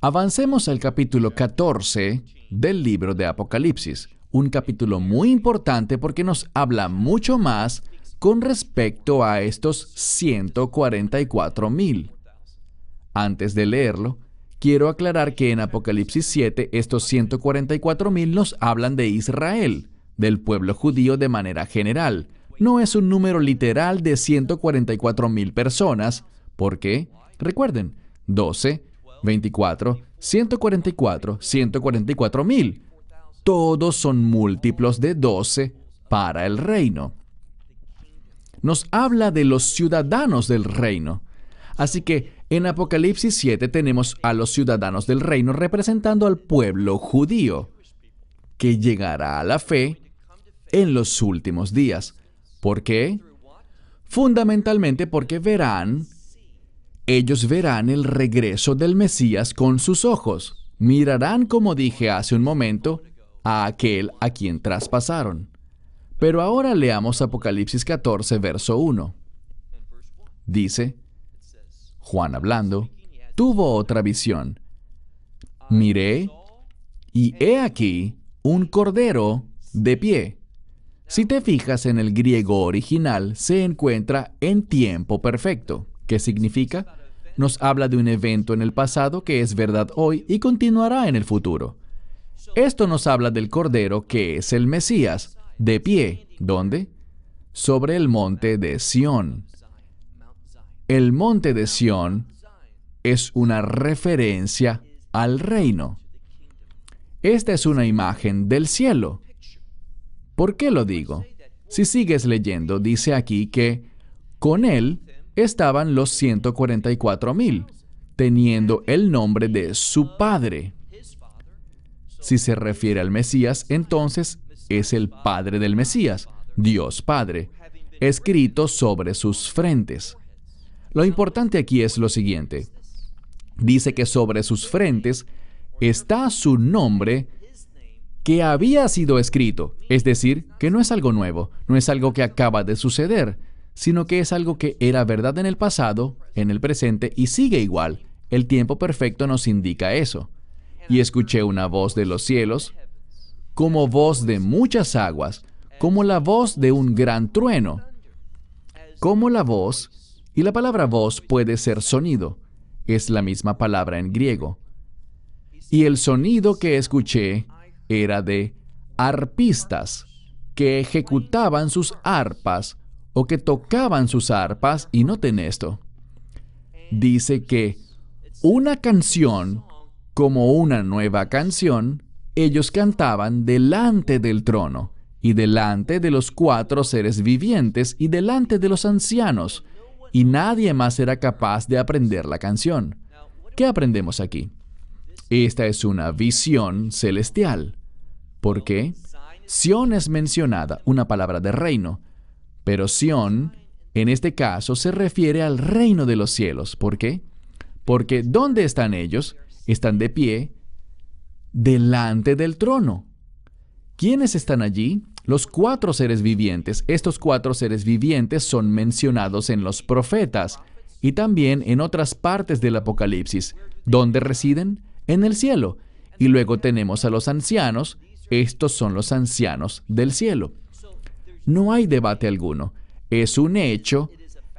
Avancemos al capítulo 14 del libro de Apocalipsis un capítulo muy importante porque nos habla mucho más con respecto a estos 144 mil. Antes de leerlo, quiero aclarar que en Apocalipsis 7 estos 144 mil nos hablan de Israel, del pueblo judío de manera general. No es un número literal de 144 mil personas, porque, recuerden, 12, 24, 144, 144 mil todos son múltiplos de 12 para el reino. Nos habla de los ciudadanos del reino. Así que en Apocalipsis 7 tenemos a los ciudadanos del reino representando al pueblo judío, que llegará a la fe en los últimos días. ¿Por qué? Fundamentalmente porque verán, ellos verán el regreso del Mesías con sus ojos. Mirarán, como dije hace un momento, a aquel a quien traspasaron. Pero ahora leamos Apocalipsis 14, verso 1. Dice, Juan hablando, tuvo otra visión. Miré, y he aquí un cordero de pie. Si te fijas en el griego original, se encuentra en tiempo perfecto. ¿Qué significa? Nos habla de un evento en el pasado que es verdad hoy y continuará en el futuro. Esto nos habla del Cordero que es el Mesías, de pie. ¿Dónde? Sobre el monte de Sión. El monte de Sión es una referencia al reino. Esta es una imagen del cielo. ¿Por qué lo digo? Si sigues leyendo, dice aquí que con él estaban los 144 mil, teniendo el nombre de su padre. Si se refiere al Mesías, entonces es el Padre del Mesías, Dios Padre, escrito sobre sus frentes. Lo importante aquí es lo siguiente. Dice que sobre sus frentes está su nombre que había sido escrito, es decir, que no es algo nuevo, no es algo que acaba de suceder, sino que es algo que era verdad en el pasado, en el presente y sigue igual. El tiempo perfecto nos indica eso. Y escuché una voz de los cielos, como voz de muchas aguas, como la voz de un gran trueno, como la voz, y la palabra voz puede ser sonido, es la misma palabra en griego. Y el sonido que escuché era de arpistas que ejecutaban sus arpas o que tocaban sus arpas, y noten esto. Dice que una canción, como una nueva canción, ellos cantaban delante del trono, y delante de los cuatro seres vivientes, y delante de los ancianos, y nadie más era capaz de aprender la canción. ¿Qué aprendemos aquí? Esta es una visión celestial. ¿Por qué? Sión es mencionada, una palabra de reino, pero Sión, en este caso, se refiere al reino de los cielos. ¿Por qué? Porque ¿dónde están ellos? Están de pie delante del trono. ¿Quiénes están allí? Los cuatro seres vivientes. Estos cuatro seres vivientes son mencionados en los profetas y también en otras partes del Apocalipsis. ¿Dónde residen? en el cielo. Y luego tenemos a los ancianos, estos son los ancianos del cielo. No hay debate alguno. Es un hecho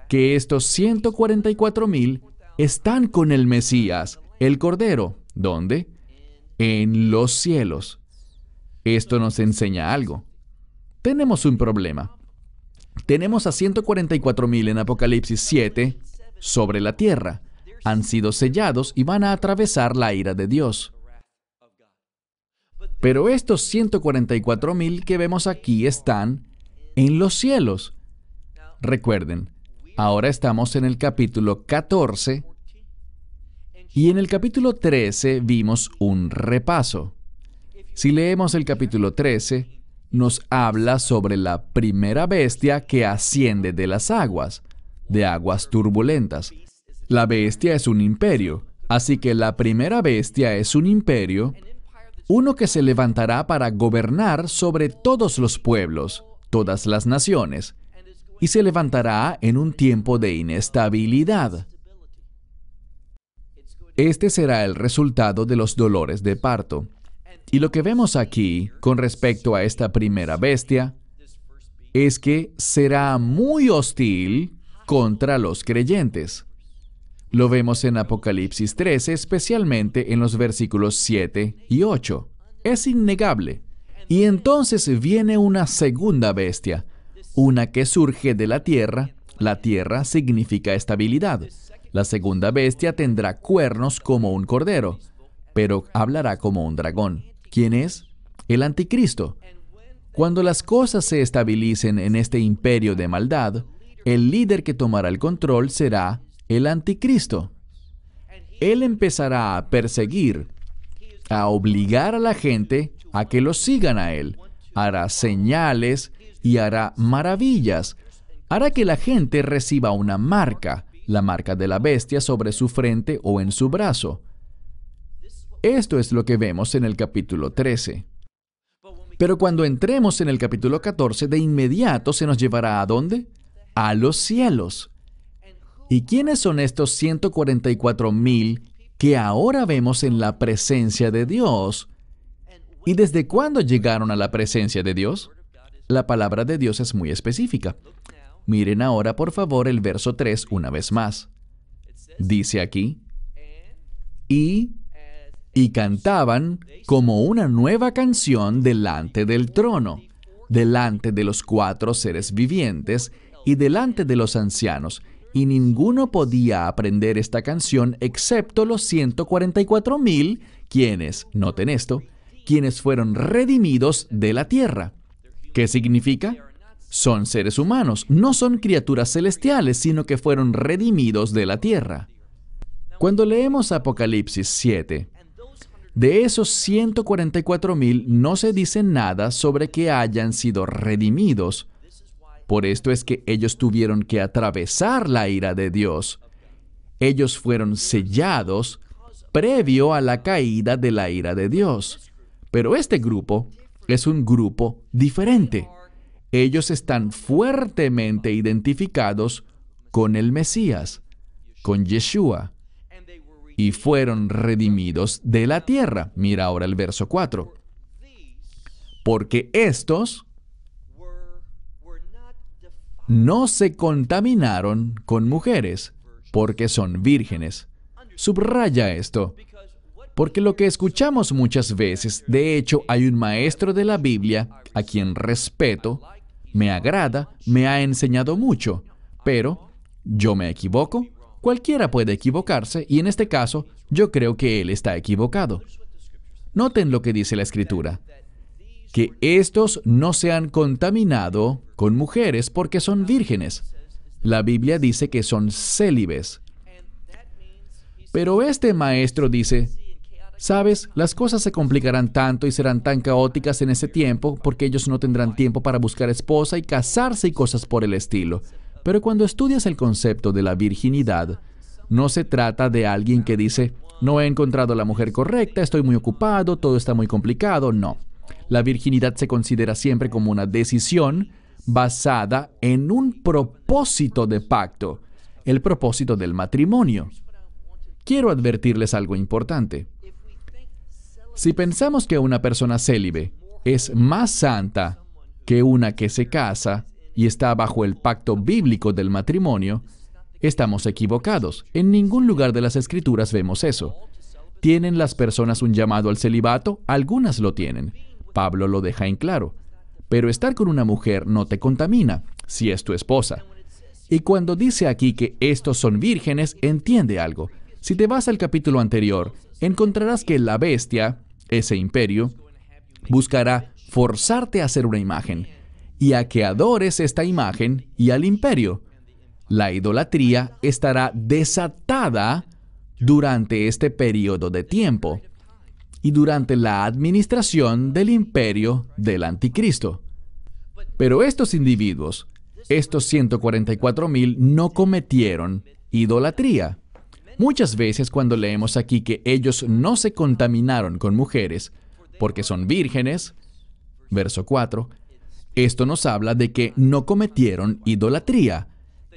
que estos 144 mil están con el Mesías, el Cordero. ¿Dónde? En los cielos. Esto nos enseña algo. Tenemos un problema. Tenemos a 144 mil en Apocalipsis 7 sobre la tierra han sido sellados y van a atravesar la ira de Dios. Pero estos 144 mil que vemos aquí están en los cielos. Recuerden, ahora estamos en el capítulo 14 y en el capítulo 13 vimos un repaso. Si leemos el capítulo 13, nos habla sobre la primera bestia que asciende de las aguas, de aguas turbulentas. La bestia es un imperio, así que la primera bestia es un imperio, uno que se levantará para gobernar sobre todos los pueblos, todas las naciones, y se levantará en un tiempo de inestabilidad. Este será el resultado de los dolores de parto. Y lo que vemos aquí con respecto a esta primera bestia es que será muy hostil contra los creyentes. Lo vemos en Apocalipsis 13, especialmente en los versículos 7 y 8. Es innegable. Y entonces viene una segunda bestia, una que surge de la tierra. La tierra significa estabilidad. La segunda bestia tendrá cuernos como un cordero, pero hablará como un dragón. ¿Quién es? El anticristo. Cuando las cosas se estabilicen en este imperio de maldad, el líder que tomará el control será el anticristo. Él empezará a perseguir, a obligar a la gente a que lo sigan a él. Hará señales y hará maravillas. Hará que la gente reciba una marca, la marca de la bestia sobre su frente o en su brazo. Esto es lo que vemos en el capítulo 13. Pero cuando entremos en el capítulo 14, de inmediato se nos llevará a dónde? A los cielos. ¿Y quiénes son estos 144 mil que ahora vemos en la presencia de Dios? ¿Y desde cuándo llegaron a la presencia de Dios? La palabra de Dios es muy específica. Miren ahora, por favor, el verso 3 una vez más. dice aquí, y, y cantaban como una nueva canción delante del trono, delante de los cuatro seres vivientes y delante de los ancianos, y ninguno podía aprender esta canción excepto los 144 mil, quienes, noten esto, quienes fueron redimidos de la tierra. ¿Qué significa? Son seres humanos, no son criaturas celestiales, sino que fueron redimidos de la tierra. Cuando leemos Apocalipsis 7, de esos 144 mil no se dice nada sobre que hayan sido redimidos. Por esto es que ellos tuvieron que atravesar la ira de Dios. Ellos fueron sellados previo a la caída de la ira de Dios. Pero este grupo es un grupo diferente ellos están fuertemente identificados con el Mesías, con Yeshua, y fueron redimidos de la tierra. Mira ahora el verso 4. Porque estos no se contaminaron con mujeres, porque son vírgenes. Subraya esto, porque lo que escuchamos muchas veces, de hecho hay un maestro de la Biblia a quien respeto, me agrada, me ha enseñado mucho, pero yo me equivoco. Cualquiera puede equivocarse y en este caso yo creo que él está equivocado. Noten lo que dice la escritura, que estos no se han contaminado con mujeres porque son vírgenes. La Biblia dice que son célibes. Pero este maestro dice, Sabes, las cosas se complicarán tanto y serán tan caóticas en ese tiempo porque ellos no tendrán tiempo para buscar esposa y casarse y cosas por el estilo. Pero cuando estudias el concepto de la virginidad, no se trata de alguien que dice, no he encontrado la mujer correcta, estoy muy ocupado, todo está muy complicado. No. La virginidad se considera siempre como una decisión basada en un propósito de pacto, el propósito del matrimonio. Quiero advertirles algo importante. Si pensamos que una persona célibe es más santa que una que se casa y está bajo el pacto bíblico del matrimonio, estamos equivocados. En ningún lugar de las escrituras vemos eso. ¿Tienen las personas un llamado al celibato? Algunas lo tienen. Pablo lo deja en claro. Pero estar con una mujer no te contamina, si es tu esposa. Y cuando dice aquí que estos son vírgenes, entiende algo. Si te vas al capítulo anterior, encontrarás que la bestia ese imperio, buscará forzarte a hacer una imagen y a que adores esta imagen y al imperio. La idolatría estará desatada durante este periodo de tiempo y durante la administración del imperio del anticristo. Pero estos individuos, estos 144.000, no cometieron idolatría. Muchas veces cuando leemos aquí que ellos no se contaminaron con mujeres porque son vírgenes, verso 4, esto nos habla de que no cometieron idolatría,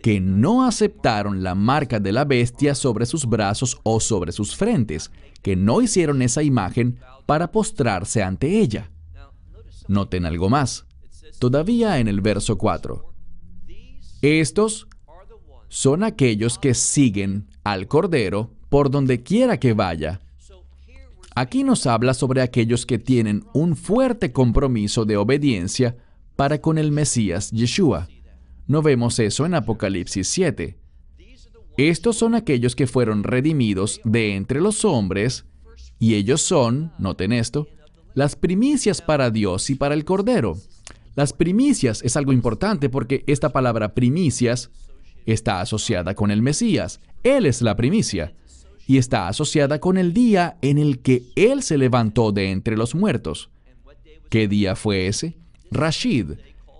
que no aceptaron la marca de la bestia sobre sus brazos o sobre sus frentes, que no hicieron esa imagen para postrarse ante ella. Noten algo más. Todavía en el verso 4. Estos son aquellos que siguen al Cordero por donde quiera que vaya. Aquí nos habla sobre aquellos que tienen un fuerte compromiso de obediencia para con el Mesías Yeshua. No vemos eso en Apocalipsis 7. Estos son aquellos que fueron redimidos de entre los hombres, y ellos son, noten esto, las primicias para Dios y para el Cordero. Las primicias es algo importante porque esta palabra primicias está asociada con el Mesías. Él es la primicia. Y está asociada con el día en el que Él se levantó de entre los muertos. ¿Qué día fue ese? Rashid,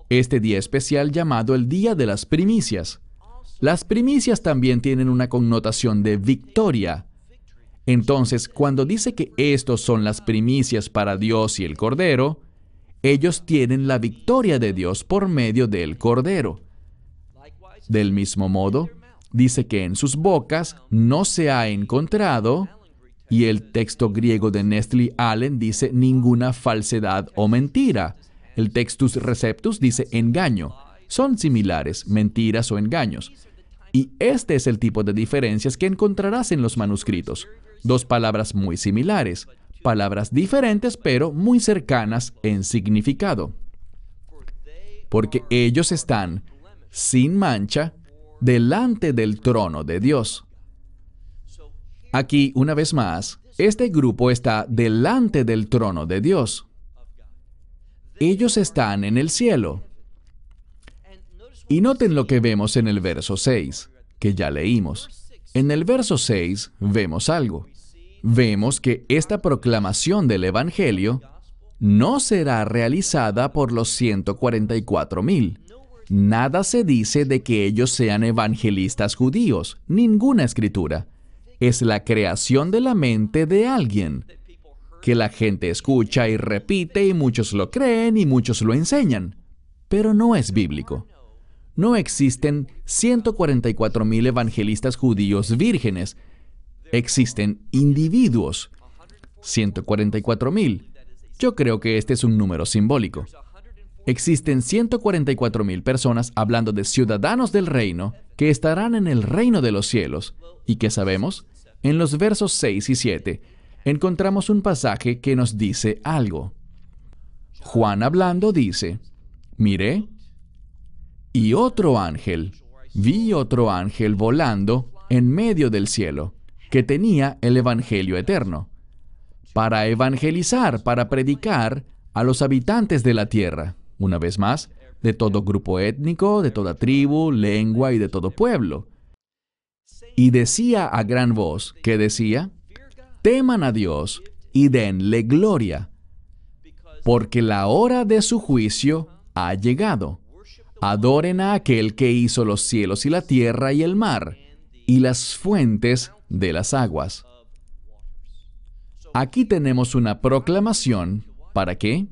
este día especial llamado el Día de las Primicias. Las primicias también tienen una connotación de victoria. Entonces, cuando dice que estos son las primicias para Dios y el Cordero, ellos tienen la victoria de Dios por medio del Cordero. Del mismo modo, dice que en sus bocas no se ha encontrado, y el texto griego de Nestle Allen dice ninguna falsedad o mentira. El textus receptus dice engaño. Son similares, mentiras o engaños. Y este es el tipo de diferencias que encontrarás en los manuscritos. Dos palabras muy similares, palabras diferentes pero muy cercanas en significado. Porque ellos están sin mancha delante del trono de Dios. Aquí, una vez más, este grupo está delante del trono de Dios. Ellos están en el cielo. Y noten lo que vemos en el verso 6, que ya leímos. En el verso 6 vemos algo. Vemos que esta proclamación del Evangelio no será realizada por los 144 mil. Nada se dice de que ellos sean evangelistas judíos, ninguna escritura. Es la creación de la mente de alguien, que la gente escucha y repite y muchos lo creen y muchos lo enseñan, pero no es bíblico no existen 144.000 evangelistas judíos vírgenes. Existen individuos. 144.000. Yo creo que este es un número simbólico. Existen 144.000 personas hablando de ciudadanos del reino que estarán en el reino de los cielos. ¿Y qué sabemos? En los versos 6 y 7 encontramos un pasaje que nos dice algo. Juan hablando dice, Mire, y otro ángel, vi otro ángel volando en medio del cielo, que tenía el Evangelio eterno, para evangelizar, para predicar a los habitantes de la tierra, una vez más, de todo grupo étnico, de toda tribu, lengua y de todo pueblo. Y decía a gran voz, que decía, teman a Dios y denle gloria, porque la hora de su juicio ha llegado Adoren a aquel que hizo los cielos y la tierra y el mar y las fuentes de las aguas. Aquí tenemos una proclamación. ¿Para qué?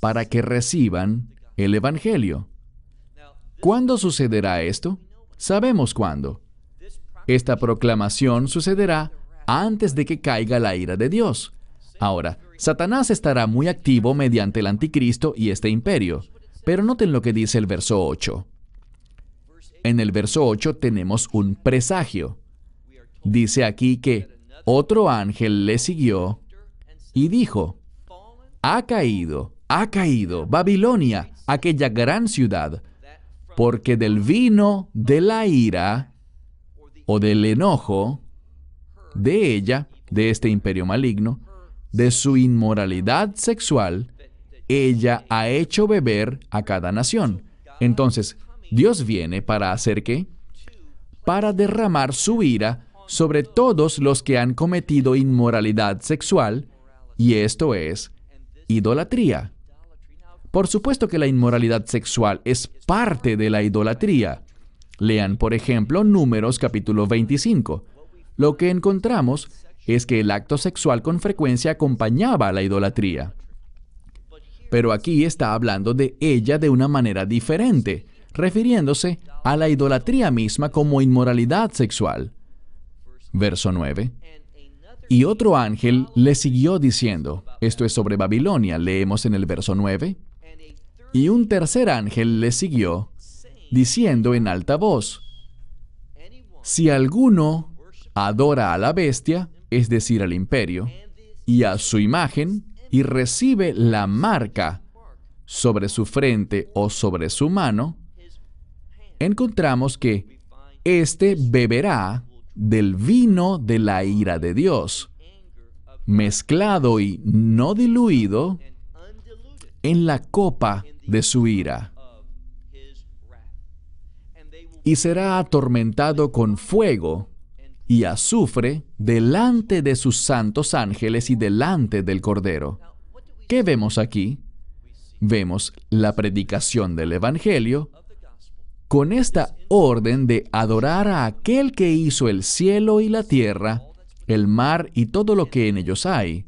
Para que reciban el Evangelio. ¿Cuándo sucederá esto? Sabemos cuándo. Esta proclamación sucederá antes de que caiga la ira de Dios. Ahora, Satanás estará muy activo mediante el anticristo y este imperio. Pero noten lo que dice el verso 8. En el verso 8 tenemos un presagio. Dice aquí que otro ángel le siguió y dijo, ha caído, ha caído Babilonia, aquella gran ciudad, porque del vino de la ira o del enojo de ella, de este imperio maligno, de su inmoralidad sexual, ella ha hecho beber a cada nación. Entonces, Dios viene para hacer qué? Para derramar su ira sobre todos los que han cometido inmoralidad sexual, y esto es idolatría. Por supuesto que la inmoralidad sexual es parte de la idolatría. Lean, por ejemplo, Números capítulo 25. Lo que encontramos es que el acto sexual con frecuencia acompañaba a la idolatría. Pero aquí está hablando de ella de una manera diferente, refiriéndose a la idolatría misma como inmoralidad sexual. Verso 9. Y otro ángel le siguió diciendo, esto es sobre Babilonia, leemos en el verso 9. Y un tercer ángel le siguió, diciendo en alta voz, si alguno adora a la bestia, es decir, al imperio, y a su imagen, y recibe la marca sobre su frente o sobre su mano, encontramos que éste beberá del vino de la ira de Dios, mezclado y no diluido en la copa de su ira, y será atormentado con fuego y azufre delante de sus santos ángeles y delante del Cordero. ¿Qué vemos aquí? Vemos la predicación del Evangelio con esta orden de adorar a aquel que hizo el cielo y la tierra, el mar y todo lo que en ellos hay.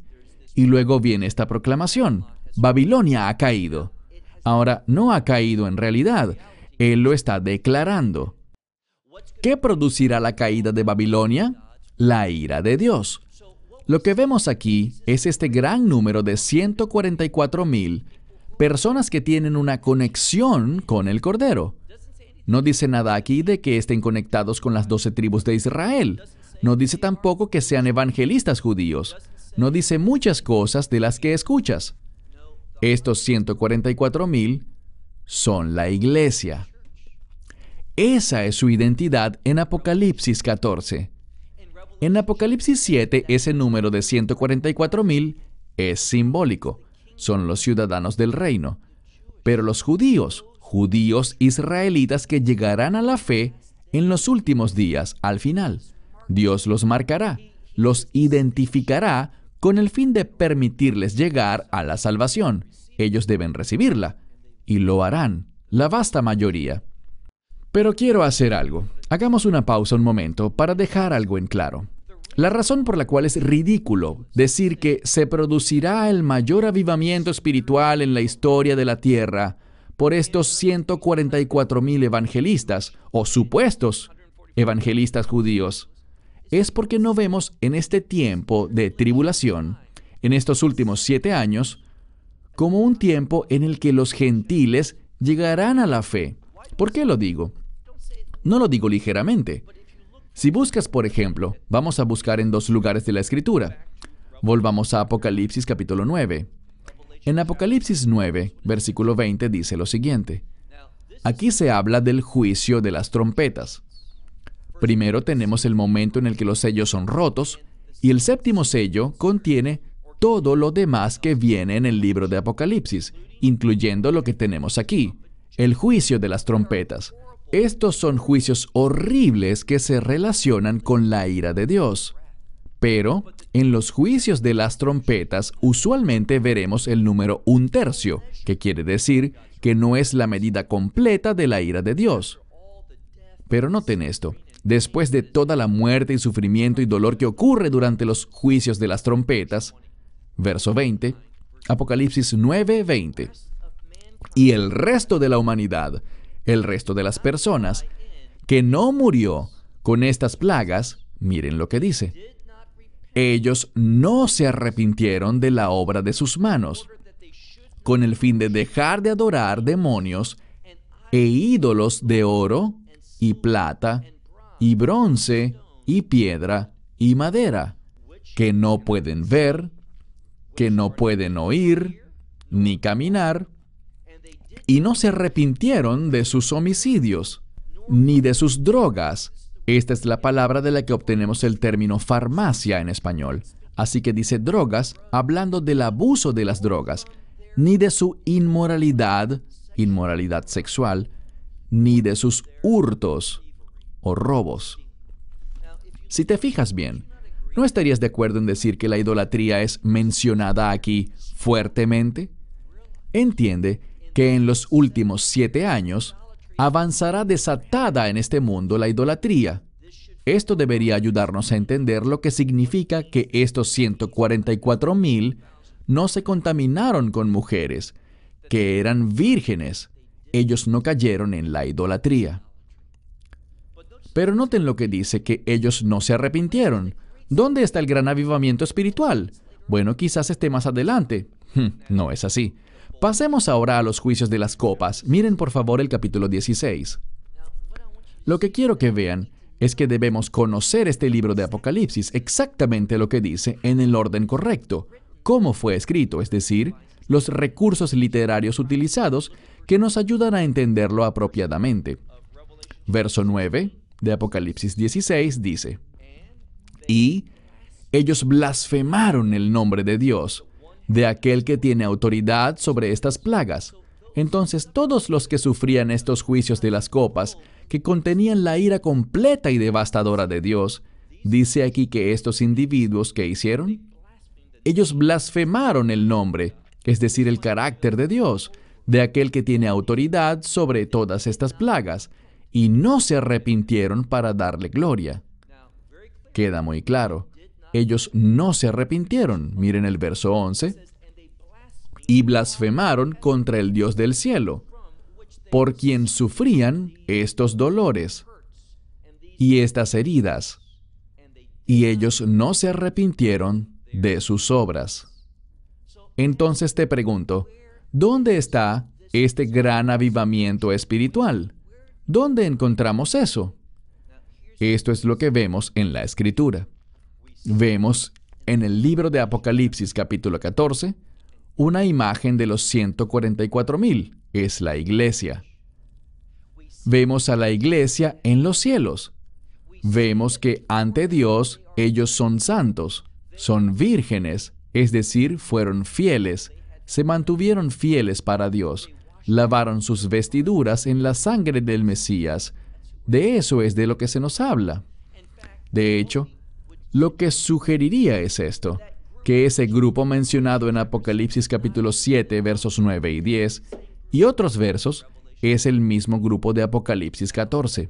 Y luego viene esta proclamación, Babilonia ha caído. Ahora, no ha caído en realidad, Él lo está declarando. ¿Qué producirá la caída de Babilonia? La ira de Dios. Lo que vemos aquí es este gran número de 144 mil personas que tienen una conexión con el Cordero. No dice nada aquí de que estén conectados con las doce tribus de Israel. No dice tampoco que sean evangelistas judíos. No dice muchas cosas de las que escuchas. Estos 144 mil son la iglesia. Esa es su identidad en Apocalipsis 14. En Apocalipsis 7, ese número de 144 mil es simbólico. Son los ciudadanos del reino. Pero los judíos, judíos israelitas que llegarán a la fe en los últimos días, al final, Dios los marcará, los identificará con el fin de permitirles llegar a la salvación. Ellos deben recibirla, y lo harán, la vasta mayoría. Pero quiero hacer algo. Hagamos una pausa un momento para dejar algo en claro. La razón por la cual es ridículo decir que se producirá el mayor avivamiento espiritual en la historia de la tierra por estos 144 mil evangelistas o supuestos evangelistas judíos es porque no vemos en este tiempo de tribulación, en estos últimos siete años, como un tiempo en el que los gentiles llegarán a la fe. ¿Por qué lo digo? No lo digo ligeramente. Si buscas, por ejemplo, vamos a buscar en dos lugares de la Escritura. Volvamos a Apocalipsis capítulo 9. En Apocalipsis 9, versículo 20 dice lo siguiente. Aquí se habla del juicio de las trompetas. Primero tenemos el momento en el que los sellos son rotos y el séptimo sello contiene todo lo demás que viene en el libro de Apocalipsis, incluyendo lo que tenemos aquí, el juicio de las trompetas. Estos son juicios horribles que se relacionan con la ira de Dios. Pero en los juicios de las trompetas usualmente veremos el número un tercio, que quiere decir que no es la medida completa de la ira de Dios. Pero noten esto, después de toda la muerte y sufrimiento y dolor que ocurre durante los juicios de las trompetas, verso 20, Apocalipsis 9, 20, y el resto de la humanidad, el resto de las personas, que no murió con estas plagas, miren lo que dice. Ellos no se arrepintieron de la obra de sus manos, con el fin de dejar de adorar demonios e ídolos de oro y plata y bronce y piedra y madera, que no pueden ver, que no pueden oír, ni caminar, y no se arrepintieron de sus homicidios, ni de sus drogas. Esta es la palabra de la que obtenemos el término farmacia en español. Así que dice drogas, hablando del abuso de las drogas, ni de su inmoralidad, inmoralidad sexual, ni de sus hurtos, o robos. Si te fijas bien, ¿no estarías de acuerdo en decir que la idolatría es mencionada aquí fuertemente? Entiende que en los últimos siete años avanzará desatada en este mundo la idolatría. Esto debería ayudarnos a entender lo que significa que estos 144 mil no se contaminaron con mujeres, que eran vírgenes. Ellos no cayeron en la idolatría. Pero noten lo que dice, que ellos no se arrepintieron. ¿Dónde está el gran avivamiento espiritual? Bueno, quizás esté más adelante. Hmm, no es así. Pasemos ahora a los juicios de las copas. Miren por favor el capítulo 16. Lo que quiero que vean es que debemos conocer este libro de Apocalipsis exactamente lo que dice en el orden correcto, cómo fue escrito, es decir, los recursos literarios utilizados que nos ayudan a entenderlo apropiadamente. Verso 9 de Apocalipsis 16 dice, y ellos blasfemaron el nombre de Dios, de aquel que tiene autoridad sobre estas plagas. Entonces todos los que sufrían estos juicios de las copas, que contenían la ira completa y devastadora de Dios, dice aquí que estos individuos que hicieron, ellos blasfemaron el nombre, es decir, el carácter de Dios, de aquel que tiene autoridad sobre todas estas plagas, y no se arrepintieron para darle gloria. Queda muy claro, ellos no se arrepintieron. Miren el verso 11. Y blasfemaron contra el Dios del cielo, por quien sufrían estos dolores y estas heridas. Y ellos no se arrepintieron de sus obras. Entonces te pregunto, ¿dónde está este gran avivamiento espiritual? ¿Dónde encontramos eso? Esto es lo que vemos en la escritura. Vemos en el libro de Apocalipsis capítulo 14 una imagen de los 144 mil. Es la iglesia. Vemos a la iglesia en los cielos. Vemos que ante Dios ellos son santos, son vírgenes, es decir, fueron fieles, se mantuvieron fieles para Dios, lavaron sus vestiduras en la sangre del Mesías. De eso es de lo que se nos habla. De hecho, lo que sugeriría es esto, que ese grupo mencionado en Apocalipsis capítulo 7, versos 9 y 10, y otros versos, es el mismo grupo de Apocalipsis 14.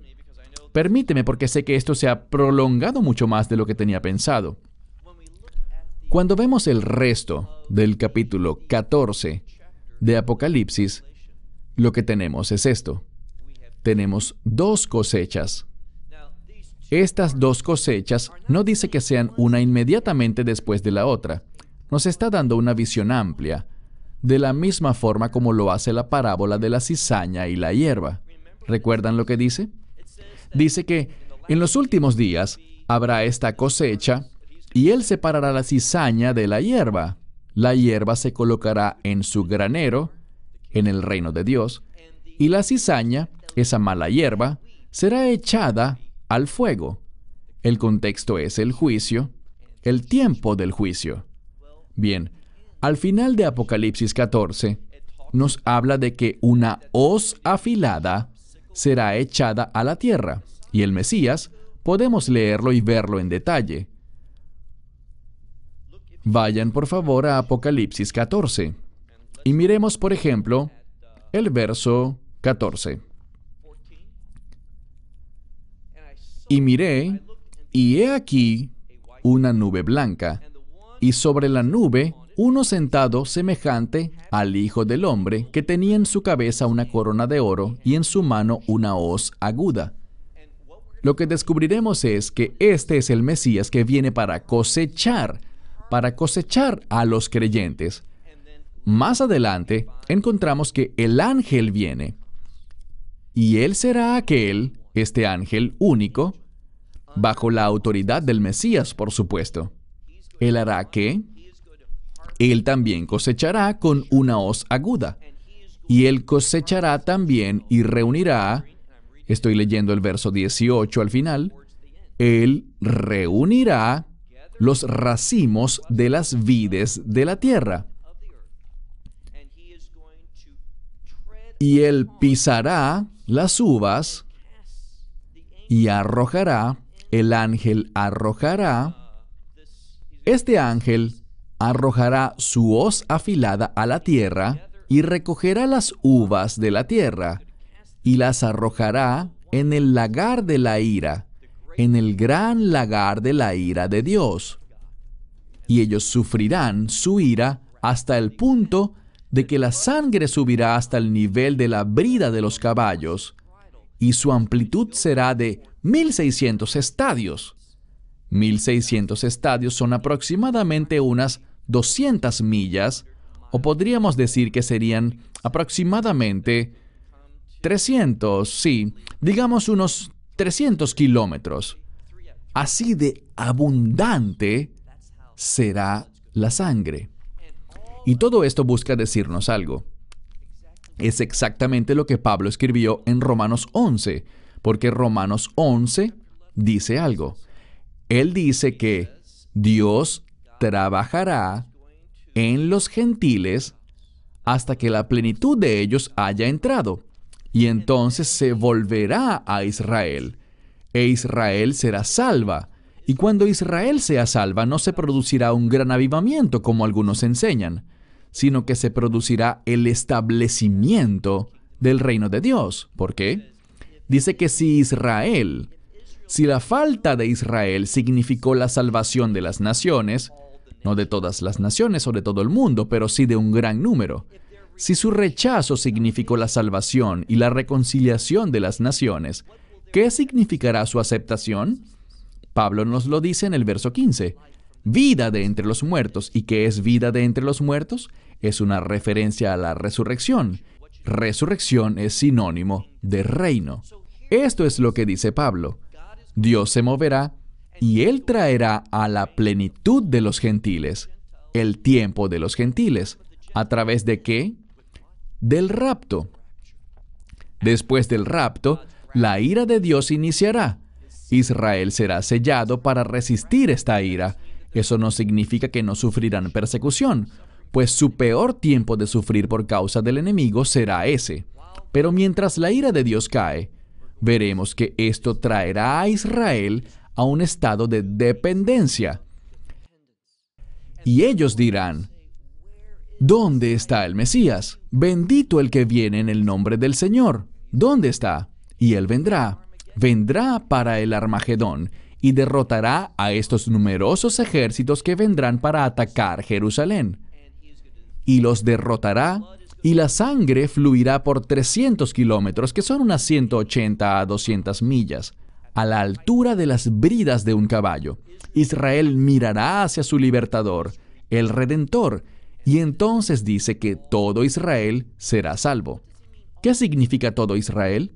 Permíteme porque sé que esto se ha prolongado mucho más de lo que tenía pensado. Cuando vemos el resto del capítulo 14 de Apocalipsis, lo que tenemos es esto. Tenemos dos cosechas. Estas dos cosechas no dice que sean una inmediatamente después de la otra. Nos está dando una visión amplia, de la misma forma como lo hace la parábola de la cizaña y la hierba. ¿Recuerdan lo que dice? Dice que en los últimos días habrá esta cosecha y él separará la cizaña de la hierba. La hierba se colocará en su granero, en el reino de Dios, y la cizaña, esa mala hierba, será echada al fuego. El contexto es el juicio, el tiempo del juicio. Bien, al final de Apocalipsis 14, nos habla de que una hoz afilada será echada a la tierra, y el Mesías podemos leerlo y verlo en detalle. Vayan por favor a Apocalipsis 14 y miremos, por ejemplo, el verso 14. Y miré, y he aquí una nube blanca, y sobre la nube uno sentado semejante al Hijo del Hombre, que tenía en su cabeza una corona de oro y en su mano una hoz aguda. Lo que descubriremos es que este es el Mesías que viene para cosechar, para cosechar a los creyentes. Más adelante encontramos que el ángel viene, y él será aquel este ángel único, bajo la autoridad del Mesías, por supuesto. Él hará que él también cosechará con una hoz aguda. Y él cosechará también y reunirá, estoy leyendo el verso 18 al final, él reunirá los racimos de las vides de la tierra. Y él pisará las uvas y arrojará, el ángel arrojará, este ángel arrojará su hoz afilada a la tierra y recogerá las uvas de la tierra y las arrojará en el lagar de la ira, en el gran lagar de la ira de Dios. Y ellos sufrirán su ira hasta el punto de que la sangre subirá hasta el nivel de la brida de los caballos, y su amplitud será de 1600 estadios. 1600 estadios son aproximadamente unas 200 millas, o podríamos decir que serían aproximadamente 300, sí, digamos unos 300 kilómetros. Así de abundante será la sangre. Y todo esto busca decirnos algo. Es exactamente lo que Pablo escribió en Romanos 11, porque Romanos 11 dice algo. Él dice que Dios trabajará en los gentiles hasta que la plenitud de ellos haya entrado, y entonces se volverá a Israel, e Israel será salva. Y cuando Israel sea salva, no se producirá un gran avivamiento como algunos enseñan, sino que se producirá el establecimiento del reino de Dios. ¿Por qué? Dice que si Israel, si la falta de Israel significó la salvación de las naciones, no de todas las naciones o de todo el mundo, pero sí de un gran número. Si su rechazo significó la salvación y la reconciliación de las naciones, ¿qué significará su aceptación? Pablo nos lo dice en el verso 15. Vida de entre los muertos. ¿Y qué es vida de entre los muertos? Es una referencia a la resurrección. Resurrección es sinónimo de reino. Esto es lo que dice Pablo. Dios se moverá y Él traerá a la plenitud de los gentiles, el tiempo de los gentiles. ¿A través de qué? Del rapto. Después del rapto, la ira de Dios iniciará. Israel será sellado para resistir esta ira. Eso no significa que no sufrirán persecución, pues su peor tiempo de sufrir por causa del enemigo será ese. Pero mientras la ira de Dios cae, veremos que esto traerá a Israel a un estado de dependencia. Y ellos dirán, ¿dónde está el Mesías? Bendito el que viene en el nombre del Señor. ¿Dónde está? Y él vendrá, vendrá para el Armagedón y derrotará a estos numerosos ejércitos que vendrán para atacar Jerusalén. Y los derrotará y la sangre fluirá por 300 kilómetros, que son unas 180 a 200 millas, a la altura de las bridas de un caballo. Israel mirará hacia su libertador, el Redentor, y entonces dice que todo Israel será salvo. ¿Qué significa todo Israel?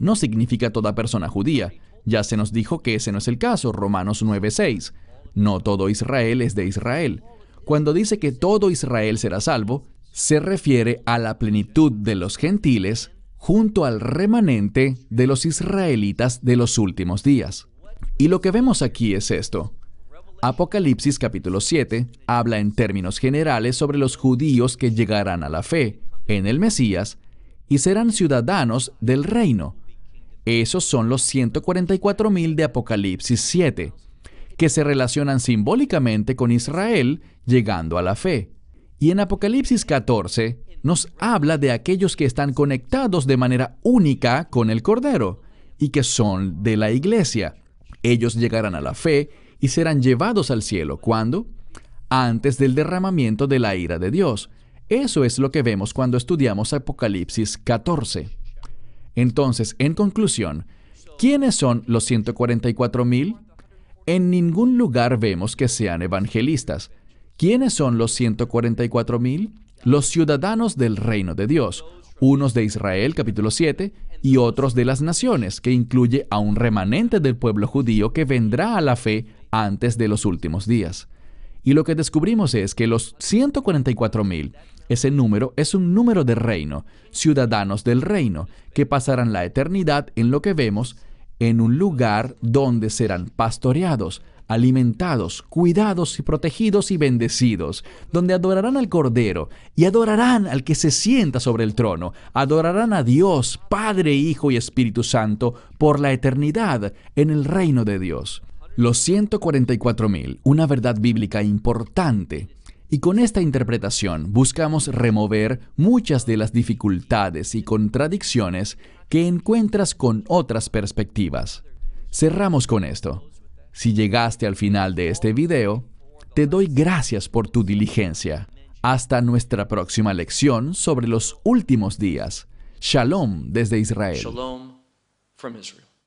No significa toda persona judía. Ya se nos dijo que ese no es el caso, Romanos 9:6. No todo Israel es de Israel. Cuando dice que todo Israel será salvo, se refiere a la plenitud de los gentiles junto al remanente de los israelitas de los últimos días. Y lo que vemos aquí es esto. Apocalipsis capítulo 7 habla en términos generales sobre los judíos que llegarán a la fe en el Mesías y serán ciudadanos del reino. Esos son los 144.000 de Apocalipsis 7, que se relacionan simbólicamente con Israel llegando a la fe. Y en Apocalipsis 14 nos habla de aquellos que están conectados de manera única con el Cordero y que son de la iglesia. Ellos llegarán a la fe y serán llevados al cielo. ¿Cuándo? Antes del derramamiento de la ira de Dios. Eso es lo que vemos cuando estudiamos Apocalipsis 14. Entonces, en conclusión, ¿quiénes son los 144.000? En ningún lugar vemos que sean evangelistas. ¿Quiénes son los 144.000? Los ciudadanos del reino de Dios, unos de Israel capítulo 7 y otros de las naciones, que incluye a un remanente del pueblo judío que vendrá a la fe antes de los últimos días. Y lo que descubrimos es que los 144.000, ese número es un número de reino, ciudadanos del reino, que pasarán la eternidad en lo que vemos en un lugar donde serán pastoreados, alimentados, cuidados y protegidos y bendecidos, donde adorarán al Cordero y adorarán al que se sienta sobre el trono, adorarán a Dios, Padre, Hijo y Espíritu Santo, por la eternidad en el reino de Dios. Los 144.000, una verdad bíblica importante. Y con esta interpretación buscamos remover muchas de las dificultades y contradicciones que encuentras con otras perspectivas. Cerramos con esto. Si llegaste al final de este video, te doy gracias por tu diligencia. Hasta nuestra próxima lección sobre los últimos días. Shalom desde Israel. Israel.